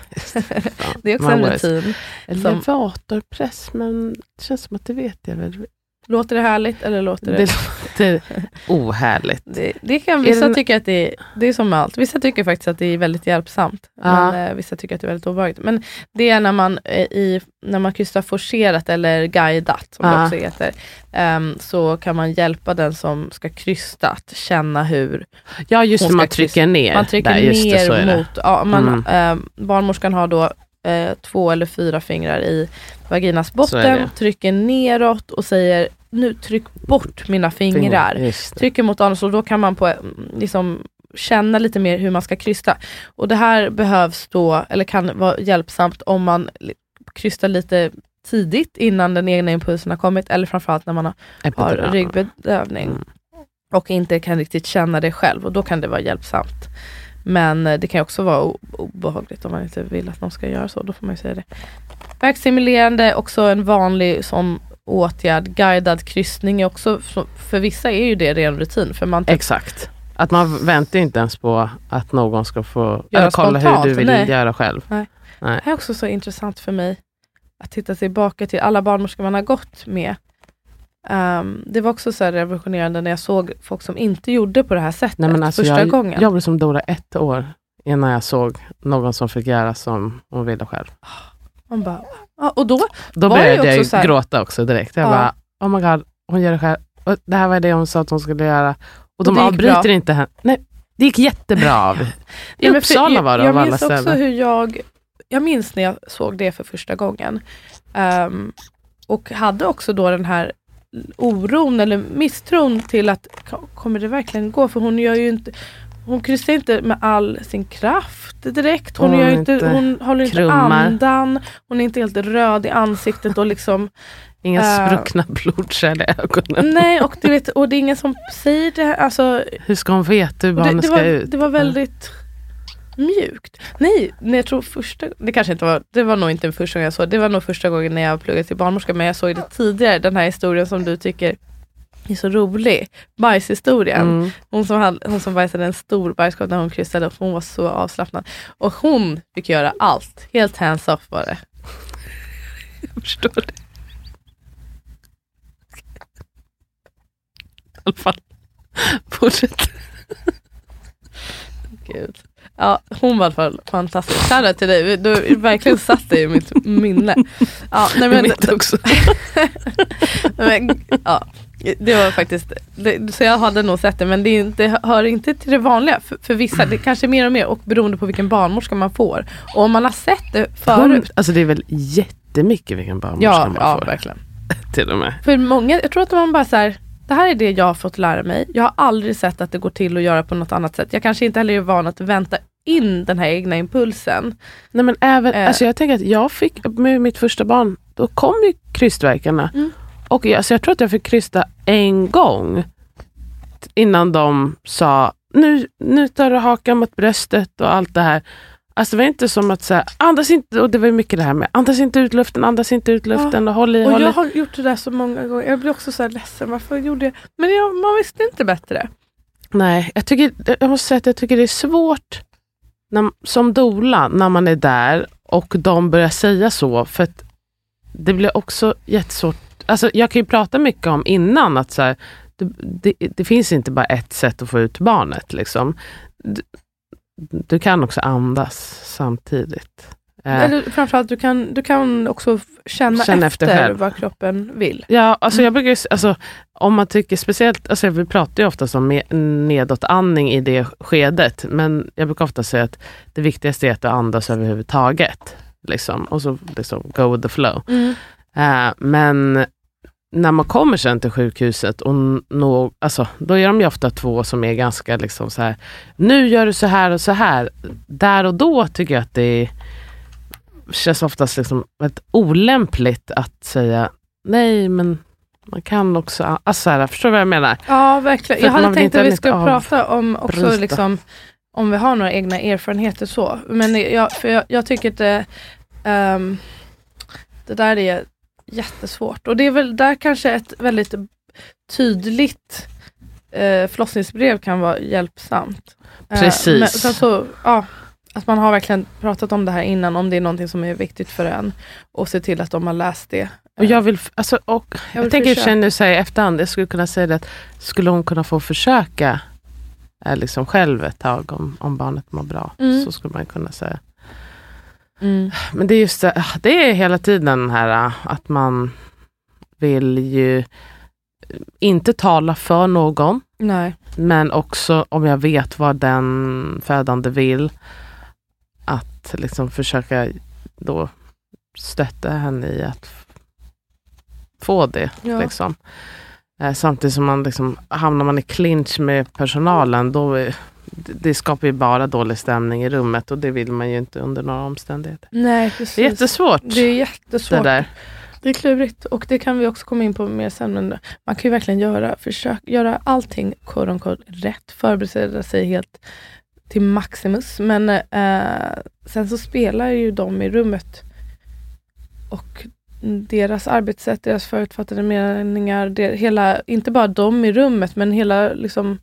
det. Är också en rutin. Elevatorpress, men det känns som att det vet jag väl. Låter det härligt eller låter det... Det låter ohärligt. Det, det kan vissa det- tycka att det är, det är som med allt. Vissa tycker faktiskt att det är väldigt hjälpsamt. Ja. Men eh, vissa tycker att det är väldigt obehagligt. Men det är när man, eh, i, när man kryssar forcerat eller guidat, som det Ja. också heter, ehm, så kan man hjälpa den som ska krysta att känna hur Ja, just det, man trycker ner. man trycker där, det, ner det. mot, ja, man, Mm. ehm, barnmorskan har då eh, två eller fyra fingrar i vaginas botten, det. trycker neråt och säger nu tryck bort mina fingrar det. trycker mot anus och då kan man på, mm, liksom, känna lite mer hur man ska krysta. Och det här behövs då, eller kan vara hjälpsamt om man li- krysta lite tidigt innan den egna impulsen har kommit, eller framförallt när man har, har ryggbedövning Mm. och inte kan riktigt känna det själv och då kan det vara hjälpsamt. Men eh, det kan också vara obehagligt om man inte vill att någon ska göra så, då får man ju säga det. Verkstimulerande, också en vanlig sån åtgärd. Guidad kryssning är också, för vissa är ju det ren rutin. För man Exakt. Att man väntar inte ens på att någon ska få eller kolla hur spontant, du vill nej. göra själv. Det här är också så intressant för mig att titta tillbaka till alla barnmorskor man har gått med. Ehm, det var också så revolutionerande när jag såg folk som inte gjorde på det här sättet Nej, alltså första jag gången. jobbade som Dora ett år innan jag såg någon som fick göra som hon ville själv. Man bara, ja, och då, Då Var började jag också här- gråta också direkt. Jag Ja. bara, oh my god, hon gör det själv. Och det här var det hon sa att hon skulle göra. Och de avbryter bra. inte henne. Nej, det gick jättebra. I Ja, Uppsala jag, var det jag alla minns också ställen. hur jag, jag minns när jag såg det för första gången. Ehm, och hade också då den här oron eller misstron till att ko- kommer det verkligen gå? För hon gör ju inte hon kryssar inte med all sin kraft direkt. Hon, Hon inte, inte hon håller inte krummar. andan. Hon är inte helt röd i ansiktet och liksom Inga Äh. spruckna blodkärl i ögonen. Nej och, du vet, och det är ingen som säger det. här, Alltså, Hur ska hon veta hur Och det, barnet det, ska var, ut? det var väldigt mjukt. Nej, när jag tror första, det kanske inte var, det var nog inte första gången jag såg det, var nog första gången när jag pluggade till barnmorska, men jag såg det tidigare, den här historien som du tycker är så rolig. Bajshistorien. Mm. Hon, som hade, hon som bajsade en stor bajskorv när hon kryssade upp, hon var så avslappnad. Och hon fick göra allt, helt hands off var det. Jag förstår det. I alla fall. Fortsätt. Gud. Ja, hon var i alla fall fantastisk. Shoutout till dig, du har verkligen satt dig i mitt minne. Ja, nej, men, Mitt också. Men, ja, det var faktiskt, det, så jag hade nog sett det men det, inte- hör inte till det vanliga för, för vissa, det kanske är mer och mer och beroende på vilken barnmorska man får. Och om man har sett det förut, Alltså det är väl jättemycket vilken barnmorska ja, man ja får. verkligen. Till och med. För många, jag tror att man bara så här, det här är det jag har fått lära mig. Jag har aldrig sett att det går till att göra på något annat sätt. Jag kanske inte heller är van att vänta in den här egna impulsen. Nej men även, Eh. alltså jag tänker att jag fick, med mitt första barn, då kom ju krystverkarna. Mm. Och jag, alltså jag tror att jag fick krysta en gång innan de sa, nu, nu tar du hakan mot bröstet och allt det här. Alltså det var inte som att säga, andas inte, och det var mycket det här med, andas inte ut luften, andas inte ut luften och håll i, Och håll i. jag har gjort det där så många gånger. Jag blir också så här ledsen, varför gjorde jag? Men jag, man visste inte bättre. Nej, jag, tycker, jag måste säga att jag tycker det är svårt när, som dola när man är där och de börjar säga så. För att det blir också jättesvårt. Alltså, jag kan ju prata mycket om innan att så här, det, det, det finns inte bara ett sätt att få ut barnet. Liksom. Du, du kan också andas samtidigt. Eh, Eller framförallt, du kan, du kan också känna, Känna efter, efter vad kroppen vill. Ja, alltså jag brukar, alltså, om man tycker speciellt, alltså vi pratar ju ofta om nedåtandning i det skedet, men jag brukar ofta säga att det viktigaste är att du andas överhuvudtaget. Liksom, och så liksom go with the flow. Eh, men när man kommer sen till sjukhuset, och nå, alltså, då är de ju ofta två som är ganska liksom så här, nu gör du så här och så här. Där och då tycker jag att det känns oftast liksom väldigt olämpligt att säga nej men man kan också, alltså så här, förstår du vad jag menar? Ja, verkligen. Jag hade tänkt att vi lite prata om också liksom, om vi har några egna erfarenheter så. Men jag, för jag, jag tycker att det, ehm, det där är jättesvårt. Och det är väl där kanske ett väldigt tydligt eh, förlossningsbrev kan vara hjälpsamt. Eh, Precis. men sen så, ja, att man har verkligen pratat om det här innan, om det är någonting som är viktigt för en. Och se till att de har läst det. Och jag vill, alltså, och Jag jag, tänker försöka. känner så här i efterhand, jag skulle kunna säga det att skulle hon kunna få försöka eh, liksom själv ett tag om, om barnet mår bra, Mm. så skulle man kunna säga. Mm. Men det är just det, ah, det är hela tiden den här ah, att man vill ju inte tala för någon, Nej. men också om jag vet vad den födande vill, att liksom försöka då stötta henne i att få det. Ja. Liksom. Eh, samtidigt som man liksom, hamnar man i clinch med personalen, då är, det skapar ju bara dålig stämning i rummet och det vill man ju inte under några omständigheter. Nej, precis. Det är jättesvårt Det är jättesvårt. det. Det är klurigt och det kan vi också komma in på mer sen. Men man kan ju verkligen göra, försök, göra allting quote unquote, rätt, förbereda sig helt till maximus. Men eh, sen så spelar ju de i rummet och deras arbetssätt, deras förutfattade meningar, det, hela, inte bara de i rummet men hela liksom,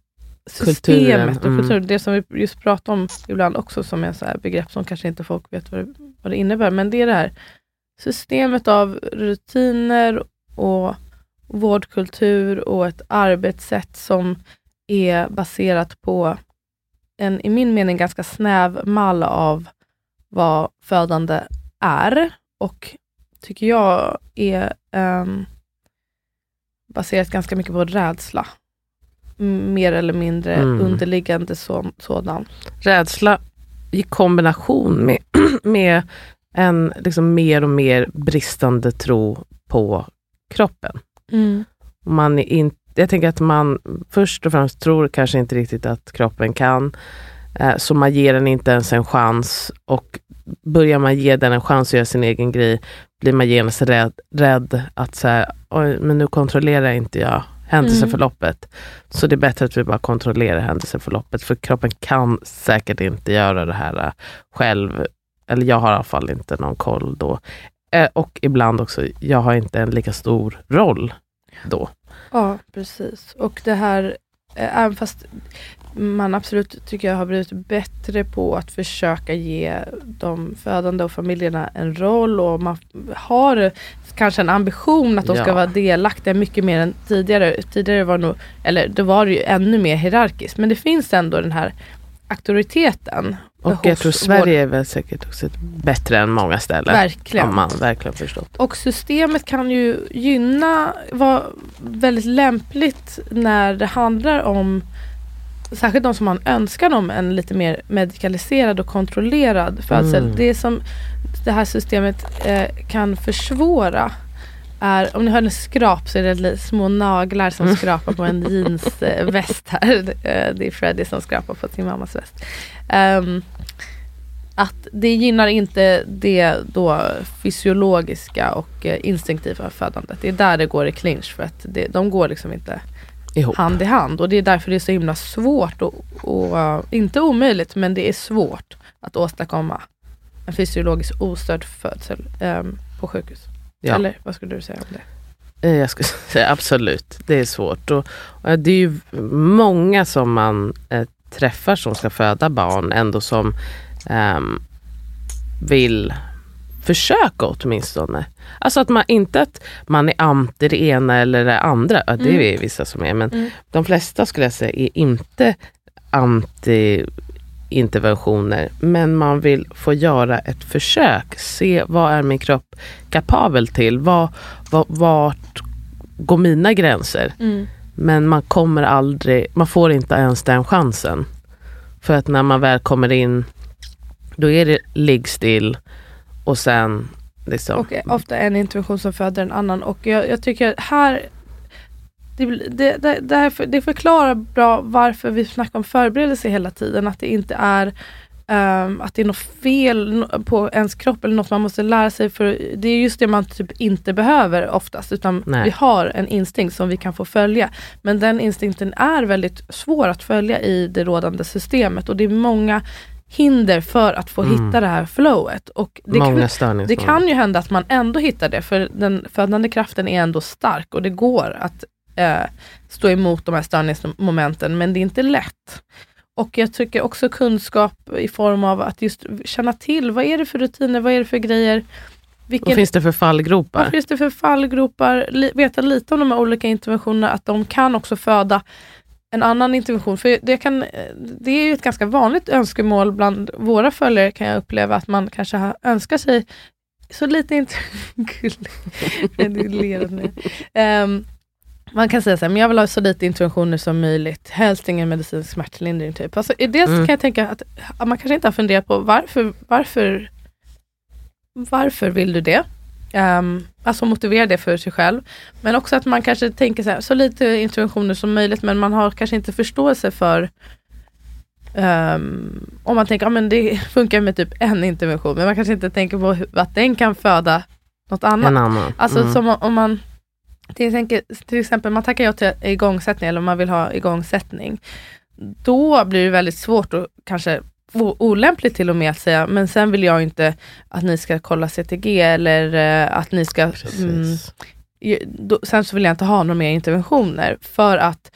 Kulturen, systemet och mm. kulturen. Det som vi just pratar om ibland också som är så begrepp som kanske inte folk vet vad det, vad det innebär. Men det är det här systemet av rutiner och vårdkultur och ett arbetssätt som är baserat på en, i min mening, ganska snäv mall av vad födande är och tycker jag är ehm, baserat ganska mycket på rädsla. Mer eller mindre Mm. underliggande så, sådan. Rädsla i kombination med, med en liksom mer och mer bristande tro på kroppen. Man är in, jag tänker att man först och främst tror kanske inte riktigt att kroppen kan. Eh, så man ger den inte ens en chans och börjar man ge den en chans att göra sin egen grej blir man genast rädd, rädd att säga, oj men nu kontrollerar inte jag händelseförloppet. Så det är bättre att vi bara kontrollerar händelseförloppet för kroppen kan säkert inte göra det här eh, själv. Eller jag har i alla fall inte någon koll då. Och ibland också, jag har inte en lika stor roll då. Ja, precis. Och det här, även fast man absolut tycker jag har blivit bättre på att försöka ge de födande och familjerna en roll och man har kanske en ambition att de ska Ja. vara delaktiga mycket mer än tidigare. Tidigare var det nog, eller det var det ju ännu mer hierarkiskt, men det finns ändå den här auktoriteten. Och jag tror Sverige är väl säkert också bättre än många ställen. Verkligen. Har man verkligen förstått. Och systemet kan ju gynna, vara väldigt lämpligt när det handlar om Särskilt de som har en önskan om en lite mer medikaliserad och kontrollerad födsel. Mm. Det som det här systemet eh, kan försvåra är, om ni hör en skrap så är det små naglar som skrapar på en jeansväst väst här. Eh, det är Freddie som skrapar på sin mammas väst. Ehm, att det gynnar inte det då fysiologiska och eh, instinktiva födandet. Det är där det går i clinch för att det, de går liksom inte Ihop. hand i hand och det är därför det är så himla svårt och, och eh, inte omöjligt men det är svårt att åstadkomma en fysiologiskt ostörd födsel ehm, på sjukhus. Ja. Eller vad skulle du säga om det? Eh, Jag skulle säga absolut, det är svårt. Och, och det är ju många som man eh, träffar som ska föda barn ändå som ehm, vill försöka åtminstone. Alltså att man inte att man är anti det ena eller det andra, ja, det Mm. är vissa som är, men Mm. de flesta skulle jag säga är inte anti interventioner, men man vill få göra ett försök. Se vad är min kropp kapabel till? Vad, vad, vart går mina gränser? Men man kommer aldrig, man får inte ens den chansen. För att när man väl kommer in, då är det ligg still och sen liksom, Och ofta en intervention som föder en annan. Och jag, jag tycker här det, det, det, det, här det förklarar bra varför vi snackar om förberedelse hela tiden. Att det inte är ehm, att det är något fel på ens kropp eller något man måste lära sig. För Det är just det man typ inte behöver oftast. Utan Nej. vi har en instinkt som vi kan få följa. Men den instinkten är väldigt svår att följa i det rådande systemet. Och det är många hinder för att få Mm. hitta det här flowet. Och det kan, många det störningsmoment. kan ju hända att man ändå hittar det, för den födande kraften är ändå stark och det går att eh, stå emot de här störningsmomenten, men det är inte lätt. Och jag tycker också kunskap i form av att just känna till, vad är det för rutiner, vad är det för grejer? Vad Vilken, finns det för fallgropar? vad finns det för fallgropar? Li, veta lite om de här olika interventionerna, att de kan också föda en annan intervention. För det, kan, det är ju ett ganska vanligt önskemål bland våra följare kan jag uppleva, att man kanske har- önskar sig så lite interventioner. du ler nu. Ehm, man kan säga så här, men jag vill ha så lite interventioner som möjligt. Helst ingen medicinsk smärtlindring. Typ. Alltså, i Mm. kan jag tänka att att man kanske inte har funderat på varför, varför, varför vill du det? Um, alltså motivera det för sig själv. Men också att man kanske tänker så här, så lite interventioner som möjligt men man har kanske inte förståelse för ehm, om man tänker, ja men det funkar med typ en intervention, men man kanske inte tänker på att den kan föda något annat. En annan. Alltså Mm. om- om man till exempel, till exempel man tackar ja till igångsättning eller om man vill ha igångsättning. Då blir det väldigt svårt och kanske olämpligt till och med att säga, men sen vill jag inte att ni ska kolla CTG eller eh, att ni ska mm, då, sen så vill jag inte ha några mer interventioner. För att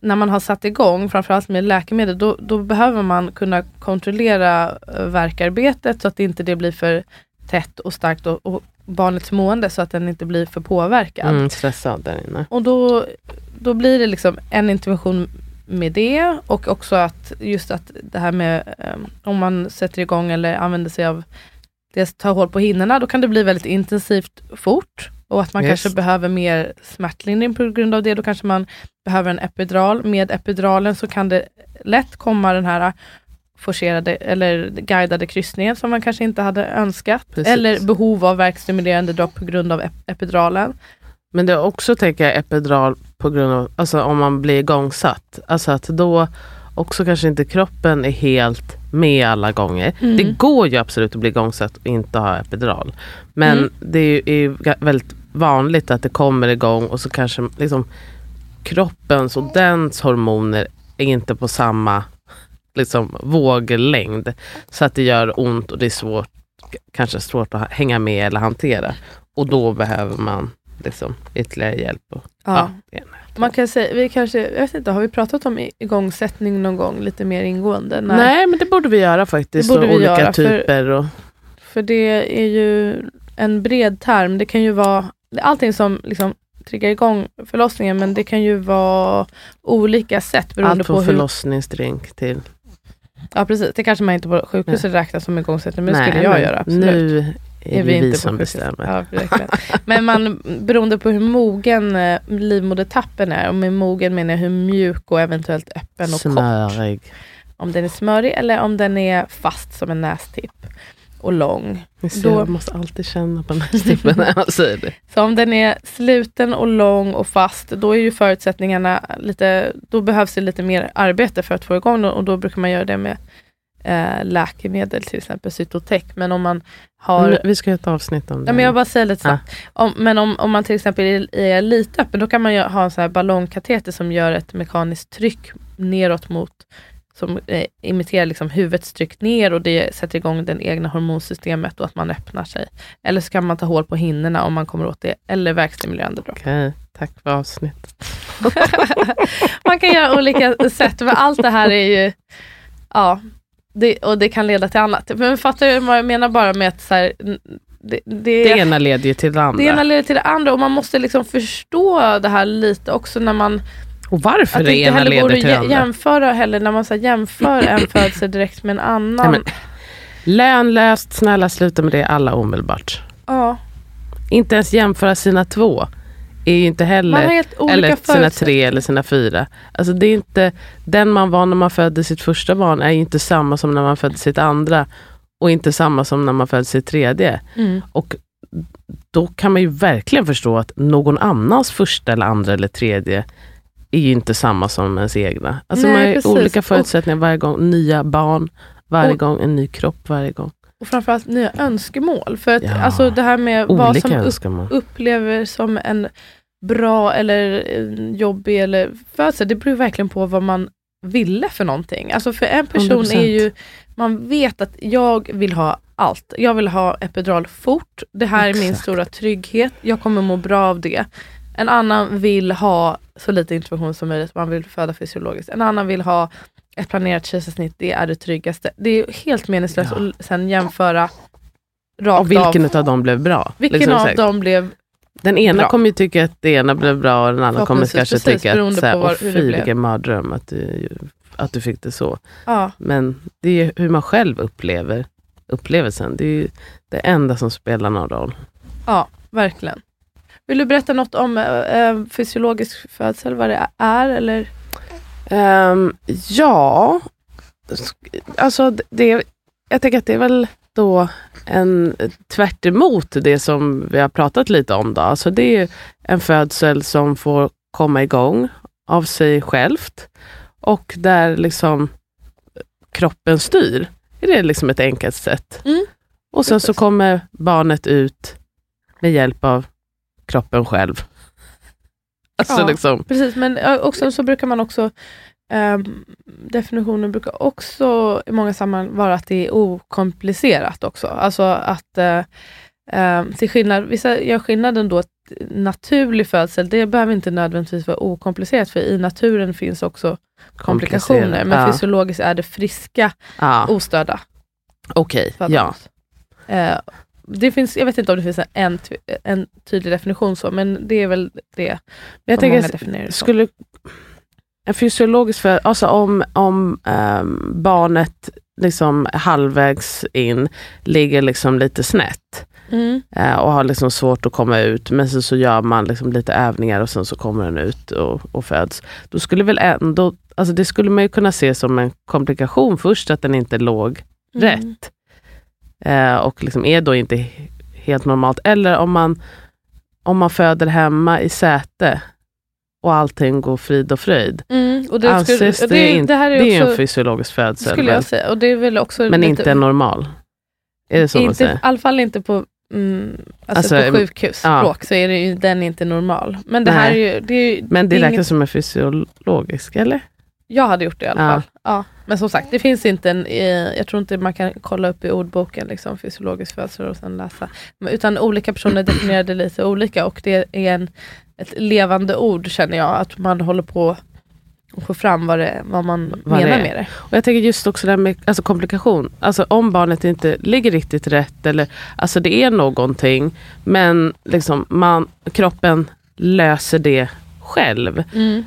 när man har satt igång, framförallt med läkemedel, då, då behöver man kunna kontrollera eh, verkarbetet så att inte det blir för tätt och starkt och, och barnets mående så att den inte blir för påverkad. Mm, stressad där inne. Och då, då blir det liksom en intervention med det och också att just att det här med eh, om man sätter igång eller använder sig av det tar hål på hinnorna, då kan det bli väldigt intensivt fort och att man Yes. kanske behöver mer smärtlindring på grund av det. Då kanske man behöver en epidural. Med epiduralen så kan det lätt komma den här forcerade eller guidade kryssningen som man kanske inte hade önskat. Precis. Eller behov av verkstimulerande dropp på grund av ep- epiduralen. Men det är också tänker jag epidural på grund av, alltså om man blir igångsatt. Alltså att då också kanske inte kroppen är helt med alla gånger. Mm. Det går ju absolut att bli igångsatt och inte ha epidural. Men Mm. det är ju, är väldigt vanligt att det kommer igång och så kanske liksom kroppens och dens hormoner är inte på samma liksom, våglängd. Så att det gör ont och det är svårt, kanske svårt att hänga med eller hantera. Och då behöver man liksom ytterligare hjälp. Och, Ja. det är- Man kan säga, vi kanske, jag vet inte, har vi pratat om igångsättning någon gång lite mer ingående? Nej. Nej men det borde vi göra faktiskt. Det borde vi olika göra, för- typer. Och, För det är ju en bred term. Det kan ju vara allting som liksom triggar igång förlossningen, men det kan ju vara olika sätt beroende allt på från förlossningsdrink till... Ja precis, det kanske man inte på sjukhuset räknar som igångsättning, men det Nej, skulle jag göra. Absolut. Nu är, är det vi, inte som bestämmer. Ja. Men man, beroende på hur mogen eh, livmodertappen är, och med mogen menar jag hur mjuk och eventuellt öppen och kort. Smörig. Om den är smörig eller om den är fast som en nästipp och lång. Ser, Då- Jag måste alltid känna på den här stippen när man säger det. Så om den är sluten och lång och fast, då är ju förutsättningarna lite, då behövs det lite mer arbete för att få igång den och då brukar man göra det med eh, läkemedel, till exempel Cytotec. Men om man har Nu, vi ska göra ett avsnitt om det. Ja, men jag bara säger lite snabbt. Om, men om, om man till exempel är, är lite öppen, då kan man ju ha en sån här ballongkateter som gör ett mekaniskt tryck neråt mot, som eh, imiterar liksom huvudets tryck ner och det sätter igång det egna hormonsystemet och att man öppnar sig. Eller så kan man ta hål på hinnorna om man kommer åt det, eller verkstimulerande dropp. Okej, tack för avsnittet. man kan göra olika sätt, men allt det här är ju, ja, det, och det kan leda till annat. Men fattar du vad jag menar bara med att så här, det, det, Det ena leder ju till det andra. Det ena leder till det andra och man måste liksom förstå det här lite också när man... och varför Att det ena heller leder till det andra. jämföra heller, när man så jämför en födsel direkt med en annan. Nej, men, lönlöst, snälla sluta med det alla omedelbart. ja, Inte ens jämföra sina två. Är ju inte man har heller, helt olika eller sina tre eller sina fyra. Alltså det är inte, den man var när man födde sitt första barn är ju inte samma som när man födde sitt andra. Och inte samma som när man födde sitt tredje. Mm. Och då kan man ju verkligen förstå att någon annans första eller andra eller tredje är ju inte samma som ens egna. Alltså Nej, man har precis. olika förutsättningar varje gång. Nya barn, varje Och- gång en ny kropp varje gång. Och framförallt nya önskemål. För att Ja. alltså det här med vad som önskemål. upplever som en bra eller en jobbig eller födsel, det beror verkligen på vad man ville för någonting. Alltså för en person 100%. är ju, man vet att jag vill ha allt. Jag vill ha epidural fort, det här är min Exakt. stora trygghet, jag kommer må bra av det. En annan vill ha så lite intervention som möjligt, man vill föda fysiologiskt. En annan vill ha ett planerat kejsarsnitt, det är det tryggaste. Det är helt meningslöst Ja. att sen jämföra rakt Och vilken av. av dem blev bra? Vilken Liksom av dem blev Den ena bra? kommer ju tycka att det ena blev bra och den andra kommer kanske precis, tycka att så här, var- "Åh, hur det fy blev." vilken mardröm att du, att du fick det så. Ja, Men det är hur man själv upplever upplevelsen. Det är ju det enda som spelar någon roll. ja, verkligen. Vill du berätta något om eh, fysiologisk födsel, vad det är? Eller? Ehm, ja, alltså det, jag tänker att det är väl då en tvärt emot det som vi har pratat lite om. Då. Alltså det är en födsel som får komma igång av sig självt och där liksom kroppen styr. Är det liksom ett enkelt sätt? Mm. Och sen så kommer barnet ut med hjälp av kroppen själv. Alltså Ja. liksom, Precis, men eh, också så brukar man också ehm, definitionen brukar också i många sammanhang vara att det är okomplicerat också. Alltså att eh, eh, till skillnad, vissa gör skillnaden då att naturlig födsel, det behöver inte nödvändigtvis vara okomplicerat för i naturen finns också komplikationer. Men ja. fysiologiskt är det friska, ja, ostörda okej. födande. ja. Eh, det finns, jag vet inte om det finns en, en, ty- en tydlig definition så, men det är väl det Men jag tänker, skulle en fysiologisk för, alltså om, om ehm, barnet liksom halvvägs in ligger liksom lite snett Mm. eh, och har liksom svårt att komma ut men sen så gör man liksom lite övningar och sen så kommer den ut och, och föds. Då skulle väl ändå, alltså det skulle man ju kunna se som en komplikation först att den inte låg Mm. rätt. Eh, och liksom är då inte he- helt normalt. Eller om man, om man föder hemma i säte och allting går frid och fröjd. Mm, och det, skulle, det det, det här är Det är en fysiologisk födsel. skulle jag säga. Och det är väl också Men lite, inte normal. Är det så man inte, säger? I alla fall inte på, mm, alltså Alltså, på sjukhusspråk så är det ju, den inte normal. Men det här är ju, det är, ju- Men det är räknas inget, som en fysiologisk, eller? Jag hade gjort det i alla Ja. fall. Ja. Men som sagt, det finns inte en, eh, jag tror inte man kan kolla upp i ordboken liksom, fysiologisk födsel och sen läsa. Utan olika personer definierar det lite olika och det är en, ett levande ord känner jag, att man håller på att få fram vad, det, vad man Vad menar med det. Och jag tänker just också det här med alltså komplikation. Alltså om barnet inte ligger riktigt rätt eller alltså det är någonting men liksom man, kroppen löser det själv. Mm.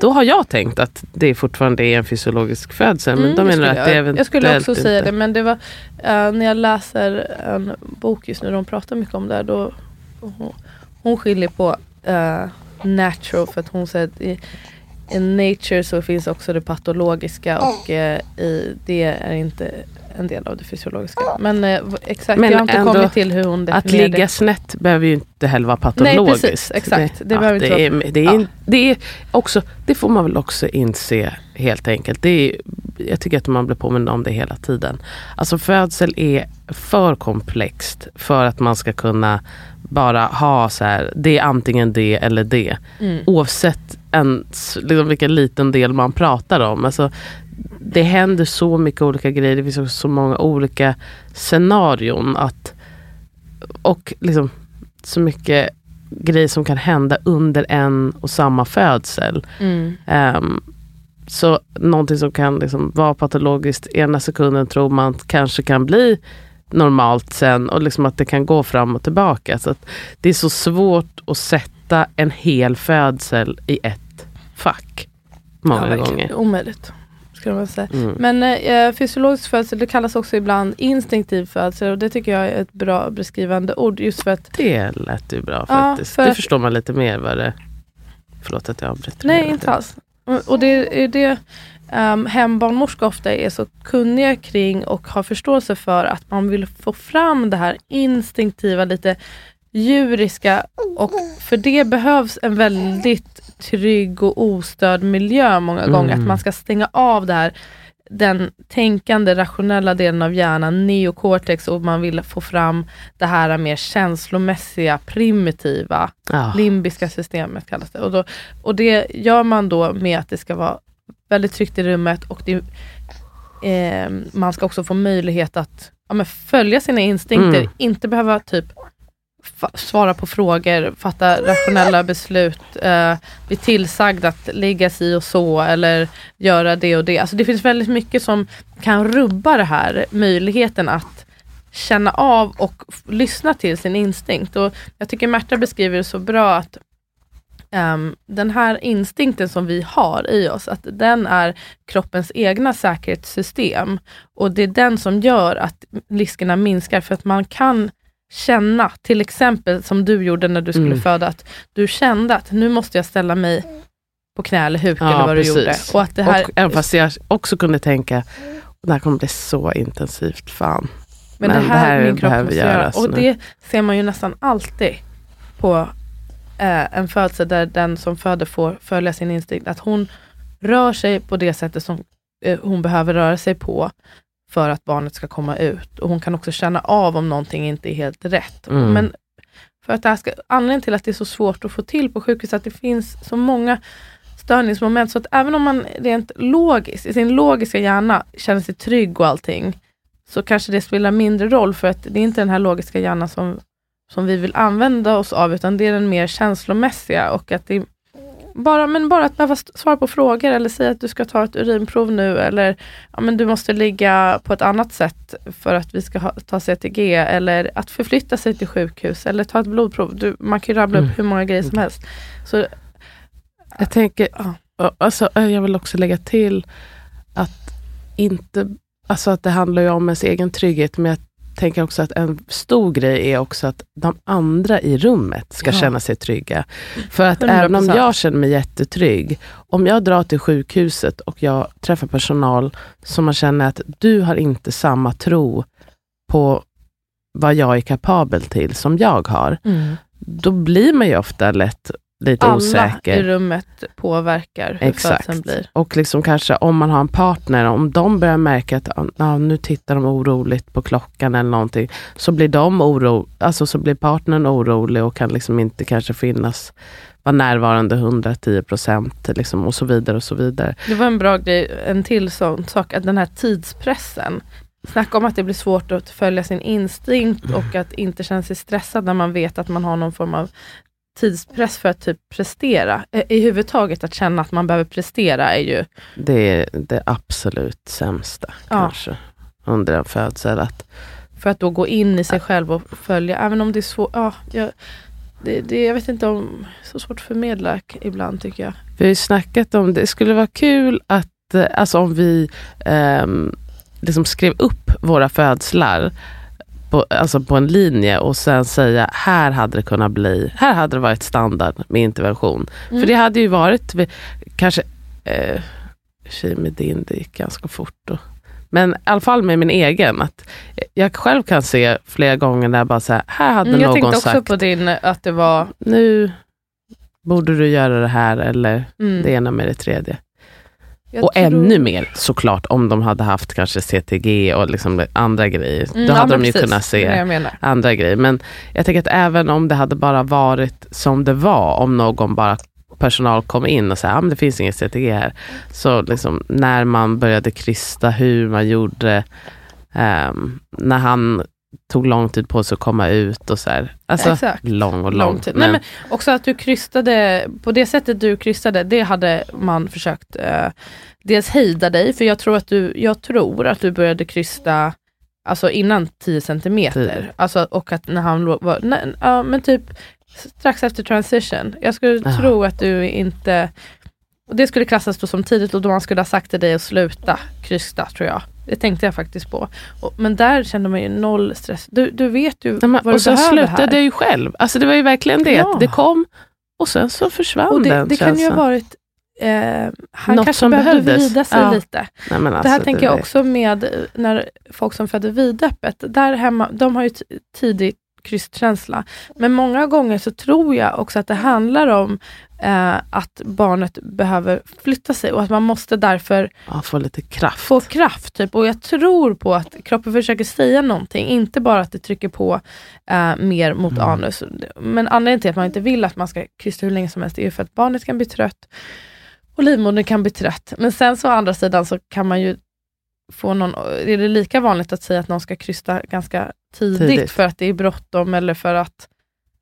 Då har jag tänkt att det fortfarande är en fysiologisk födsel. Men Mm, de det menar att det jag, eventuellt jag skulle också inte. säga det, men det var eh, när jag läser en bok just nu, de pratar mycket om det, här, då hon, hon skiljer på eh, natural, för att hon säger att i, i nature så finns också det patologiska och eh, i, det är inte en del av det fysiologiska. Men eh, exakt, Men jag har inte ändå kommit till hur hon Att definierar ligga det. snett behöver ju inte heller vara Nej, patologiskt. precis, exakt. Det behöver inte det, är, det, är, ja. det, är också, det får man väl också inse helt enkelt. Det är, jag tycker att man blir påmind om det hela tiden. Alltså födsel är för komplext för att man ska kunna bara ha så här, det är antingen det eller det. Mm. Oavsett ens, liksom vilken liten del man pratar om. Alltså, det händer så mycket olika grejer, det finns också så många olika scenarion. Att, och liksom så mycket grejer som kan hända under en och samma födsel. Mm. Ehm, så någonting som kan liksom vara patologiskt ena sekunden tror man kanske kan bli normalt sen och liksom att det kan gå fram och tillbaka. Så att det är så svårt att sätta en hel födsel i ett fack. Många ja, gånger. Omöjligt. Ska man säga. Mm. Men eh, fysiologisk födsel det kallas också ibland instinktiv födsel och det tycker jag är ett bra beskrivande ord just för att Det lät ju bra Ja, faktiskt. för det förstår man lite mer vad det... Förlåt att jag avbryter. Nej, inte alls. Och- Och det är det um, hembarnmorskor ofta är så kunniga kring och har förståelse för att man vill få fram det här instinktiva, lite djuriska och för det behövs en väldigt trygg och ostörd miljö många gånger. Mm. Att man ska stänga av det här den tänkande rationella delen av hjärnan, neokortex och man vill få fram det här mer känslomässiga, primitiva Ja. limbiska systemet kallas det. Och, då, och det gör man då med att det ska vara väldigt tryggt i rummet och det, eh, man ska också få möjlighet att ja, följa sina instinkter, Mm. inte behöva typ svara på frågor, fatta rationella beslut, eh, bli tillsagd att ligga si och så eller göra det och det. Alltså det finns väldigt mycket som kan rubba det här, möjligheten att känna av och lyssna till sin instinkt. Och jag tycker Märta beskriver det så bra att um, den här instinkten som vi har i oss, att den är kroppens egna säkerhetssystem. Och det är den som gör att riskerna minskar för att man kan känna, till exempel som du gjorde när du skulle Mm. föda, att du kände att nu måste jag ställa mig på knä eller huk Ja, eller vad precis. du gjorde. Och att det här, Och även fast jag också kunde tänka, det här kommer bli så intensivt, fan. Men, Men det det här, här min kropp behöver måste göra. göras Och nu. det ser man ju nästan alltid på eh, en födsel där den som föder får följa sin instinkt. Att hon rör sig på det sättet som eh, hon behöver röra sig på för att barnet ska komma ut. Och hon kan också känna av om någonting inte är helt rätt. Mm. Men för att det ska, anledningen till att det är så svårt att få till på sjukhus, att det finns så många störningsmoment, så att även om man rent logiskt, i sin logiska hjärna känner sig trygg och allting, så kanske det spelar mindre roll, för att det är inte den här logiska hjärnan som, som vi vill använda oss av, utan det är den mer känslomässiga och att det bara, men bara att behöva svara på frågor eller säga att du ska ta ett urinprov nu eller ja, men du måste ligga på ett annat sätt för att vi ska ha, ta CTG eller att förflytta sig till sjukhus eller ta ett blodprov. Du, man kan ju rabbla Mm. upp hur många grejer som helst. Så, Jag tänker, Ja. alltså, jag vill också lägga till att inte, alltså att det handlar ju om ens egen trygghet, men jag tänker också att en stor grej är också att de andra i rummet ska Ja. känna sig trygga. För att 100%. även om jag känner mig jättetrygg, om jag drar till sjukhuset och jag träffar personal som man känner att du har inte samma tro på vad jag är kapabel till som jag har, då blir man ju ofta lätt lite Alla osäker. i rummet påverkar hur Exakt. födseln blir. Och liksom kanske om man har en partner, om de börjar märka att ja, nu tittar de oroligt på klockan eller någonting, så blir de oro, alltså så blir partnern orolig och kan liksom inte kanske finnas, vara närvarande 110 procent liksom, och så vidare och så vidare. Det var en bra grej, en till sån sak, att den här tidspressen. Snacka om att det blir svårt att följa sin instinkt och att inte känna sig stressad när man vet att man har någon form av tidspress för att typ prestera. Eh, I huvudtaget att känna att man behöver prestera är ju, Det är det absolut sämsta Ja. kanske under en födsel. Att, för att då gå in i sig själv och följa, även om det är svårt. Ja, jag, det, det, jag vet inte om, så svårt att förmedla ibland tycker jag. vi har ju snackat om, det skulle vara kul att, eh, alltså om vi ehm, liksom skrev upp våra födslar på, alltså på en linje och sen säga, här hade det kunnat bli, här hade det varit standard med intervention. Mm. För det hade ju varit, kanske, eh, tjej med din, det gick ganska fort. Då. Men i alla fall med min egen, att jag själv kan se flera gånger där jag bara säga, här hade Mm, jag någon tänkte också sagt, på din, att det var, nu borde du göra det här eller mm, det ena med det tredje. Jag och tror- ännu mer såklart om de hade haft kanske CTG och liksom andra grejer. Mm, Då ja, hade men de ju precis, kunnat se andra grejer. Men jag tänker att även om det hade bara varit som det var, om någon bara personal kom in och sa att ah, det finns inget CTG här. Så liksom, när man började krysta hur man gjorde, ehm, när han tog lång tid på sig att komma ut och så här. Alltså Exakt. lång och Lång lång. tid. Men, Nej, men också att du krystade, på det sättet du krystade, det hade man försökt eh, dels hejda dig, för jag tror att du, jag tror att du började krysta alltså innan 10 centimeter. Tio. Alltså, och att när han var, nej, ja, men typ strax efter transition. Jag skulle Ja. tro att du inte, och det skulle klassas då som tidigt och då man skulle ha sagt till dig att sluta krysta tror jag. Det tänkte jag faktiskt på. Och, men där kände man ju noll stress. Du, du vet ju Nej, men, vad och du sen behöver slutade här. jag ju själv. Alltså det var ju verkligen det. Ja. Det kom och sen så försvann Och det, den det kan ju ha varit, eh, han Något kanske behövde behövdes. vrida sig Ja. lite. Nej, men det här alltså, tänker jag också med eh, när folk som föder vidöppet, där hemma, de har ju tidig krystkänsla. Men många gånger så tror jag också att det handlar om eh, att barnet behöver flytta sig och att man måste därför Ja, få lite kraft. få kraft. Typ. Och jag tror på att kroppen försöker säga någonting, inte bara att det trycker på eh, mer mot Mm. anus. Men anledningen till att man inte vill att man ska krysta hur länge som helst är ju för att barnet kan bli trött och livmodern kan bli trött. Men sen så å andra sidan så kan man ju få någon, är det lika vanligt att säga att någon ska krysta ganska tidigt, Tidigt. för att det är bråttom eller för att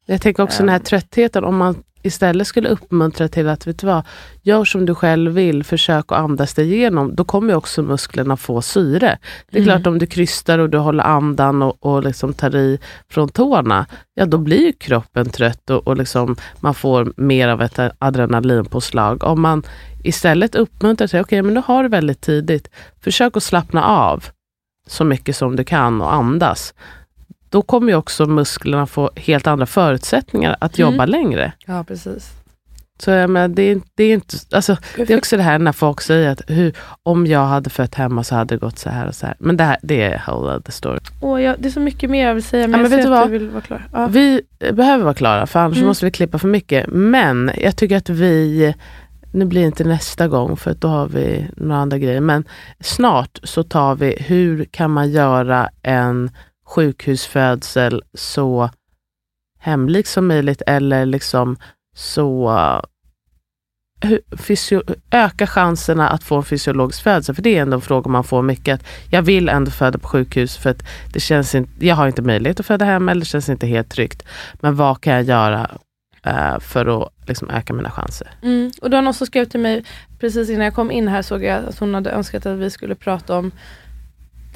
Jag tänker också den här Ehm. tröttheten, om man istället skulle uppmuntra till att, vet du vad, gör som du själv vill, försök att andas dig igenom, då kommer också musklerna få syre. Det är Mm. klart om du krystar och du håller andan och, och liksom tar i från tårna, ja då blir kroppen trött och, och liksom man får mer av ett adrenalinpåslag. Om man istället uppmuntrar till, okej men nu har du väldigt tidigt, försök att slappna av så mycket som du kan och andas. Då kommer ju också musklerna få helt andra förutsättningar att Mm. jobba längre. Ja, precis. Så jag menar, det, är, det, är inte, alltså, det är också det här när folk säger att hur, om jag hade fött hemma så hade det gått så här och så här. Men det, här, det är whole other story. Åh, jag, det är så mycket mer jag vill säga, men, men jag vet du vad? vill vara klar. Ja. Vi behöver vara klara för annars Mm. måste vi klippa för mycket. Men jag tycker att vi nu blir det inte nästa gång för då har vi några andra grejer. Men snart så tar vi hur kan man göra en sjukhusfödsel så hemlik som möjligt eller liksom så fysio, öka chanserna att få en fysiologisk födsel. För det är ändå en fråga man får mycket. Att jag vill ändå föda på sjukhus för att det känns inte, jag har inte möjlighet att föda hem eller det känns inte helt tryggt. Men vad kan jag göra uh, för att liksom, öka mina chanser? Mm. Och det var någon som skrev till mig precis innan jag kom in här såg jag att hon hade önskat att vi skulle prata om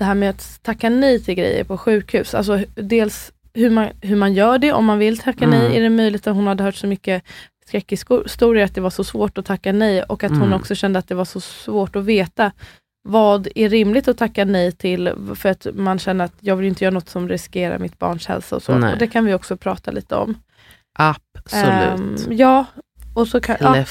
det här med att tacka nej till grejer på sjukhus. Alltså dels hur man, hur man gör det om man vill tacka mm. nej. Är det möjligt att hon hade hört så mycket skräckhistorier att det var så svårt att tacka nej och att mm. hon också kände att det var så svårt att veta vad är rimligt att tacka nej till för att man känner att jag vill inte göra något som riskerar mitt barns hälsa och så. Och det kan vi också prata lite om. Absolut. Um, ja, och så kan, ja,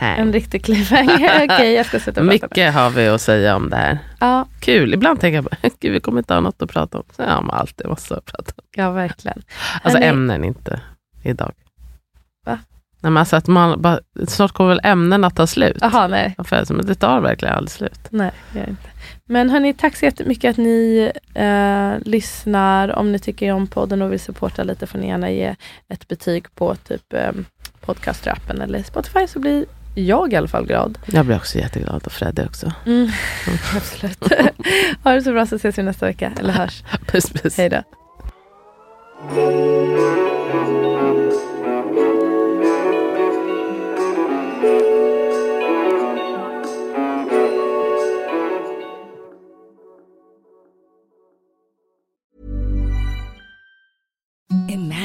en riktig cliffhanger. Okej, jag ska sätta Mycket har vi att säga om det här. Ja. Kul, ibland tänker jag bara, gud vi kommer inte ha något att prata om. Så har man alltid massor att prata om. Ja, verkligen. Alltså Hörrni, ämnen inte idag. Va? Nej, men alltså att man bara, snart kommer väl ämnena ta slut. Aha, nej. Men det tar verkligen aldrig slut. Nej, det gör inte. Men hörni, tack så jättemycket att ni eh, lyssnar. Om ni tycker om podden och vill supporta lite får ni gärna ge ett betyg på typ eh, podcastrappen eller Spotify så blir jag i alla fall glad. Jag blir också jätteglad och Freddy också. Mm, absolut. ha det så bra så ses vi nästa vecka, eller hörs. puss puss. Hej då.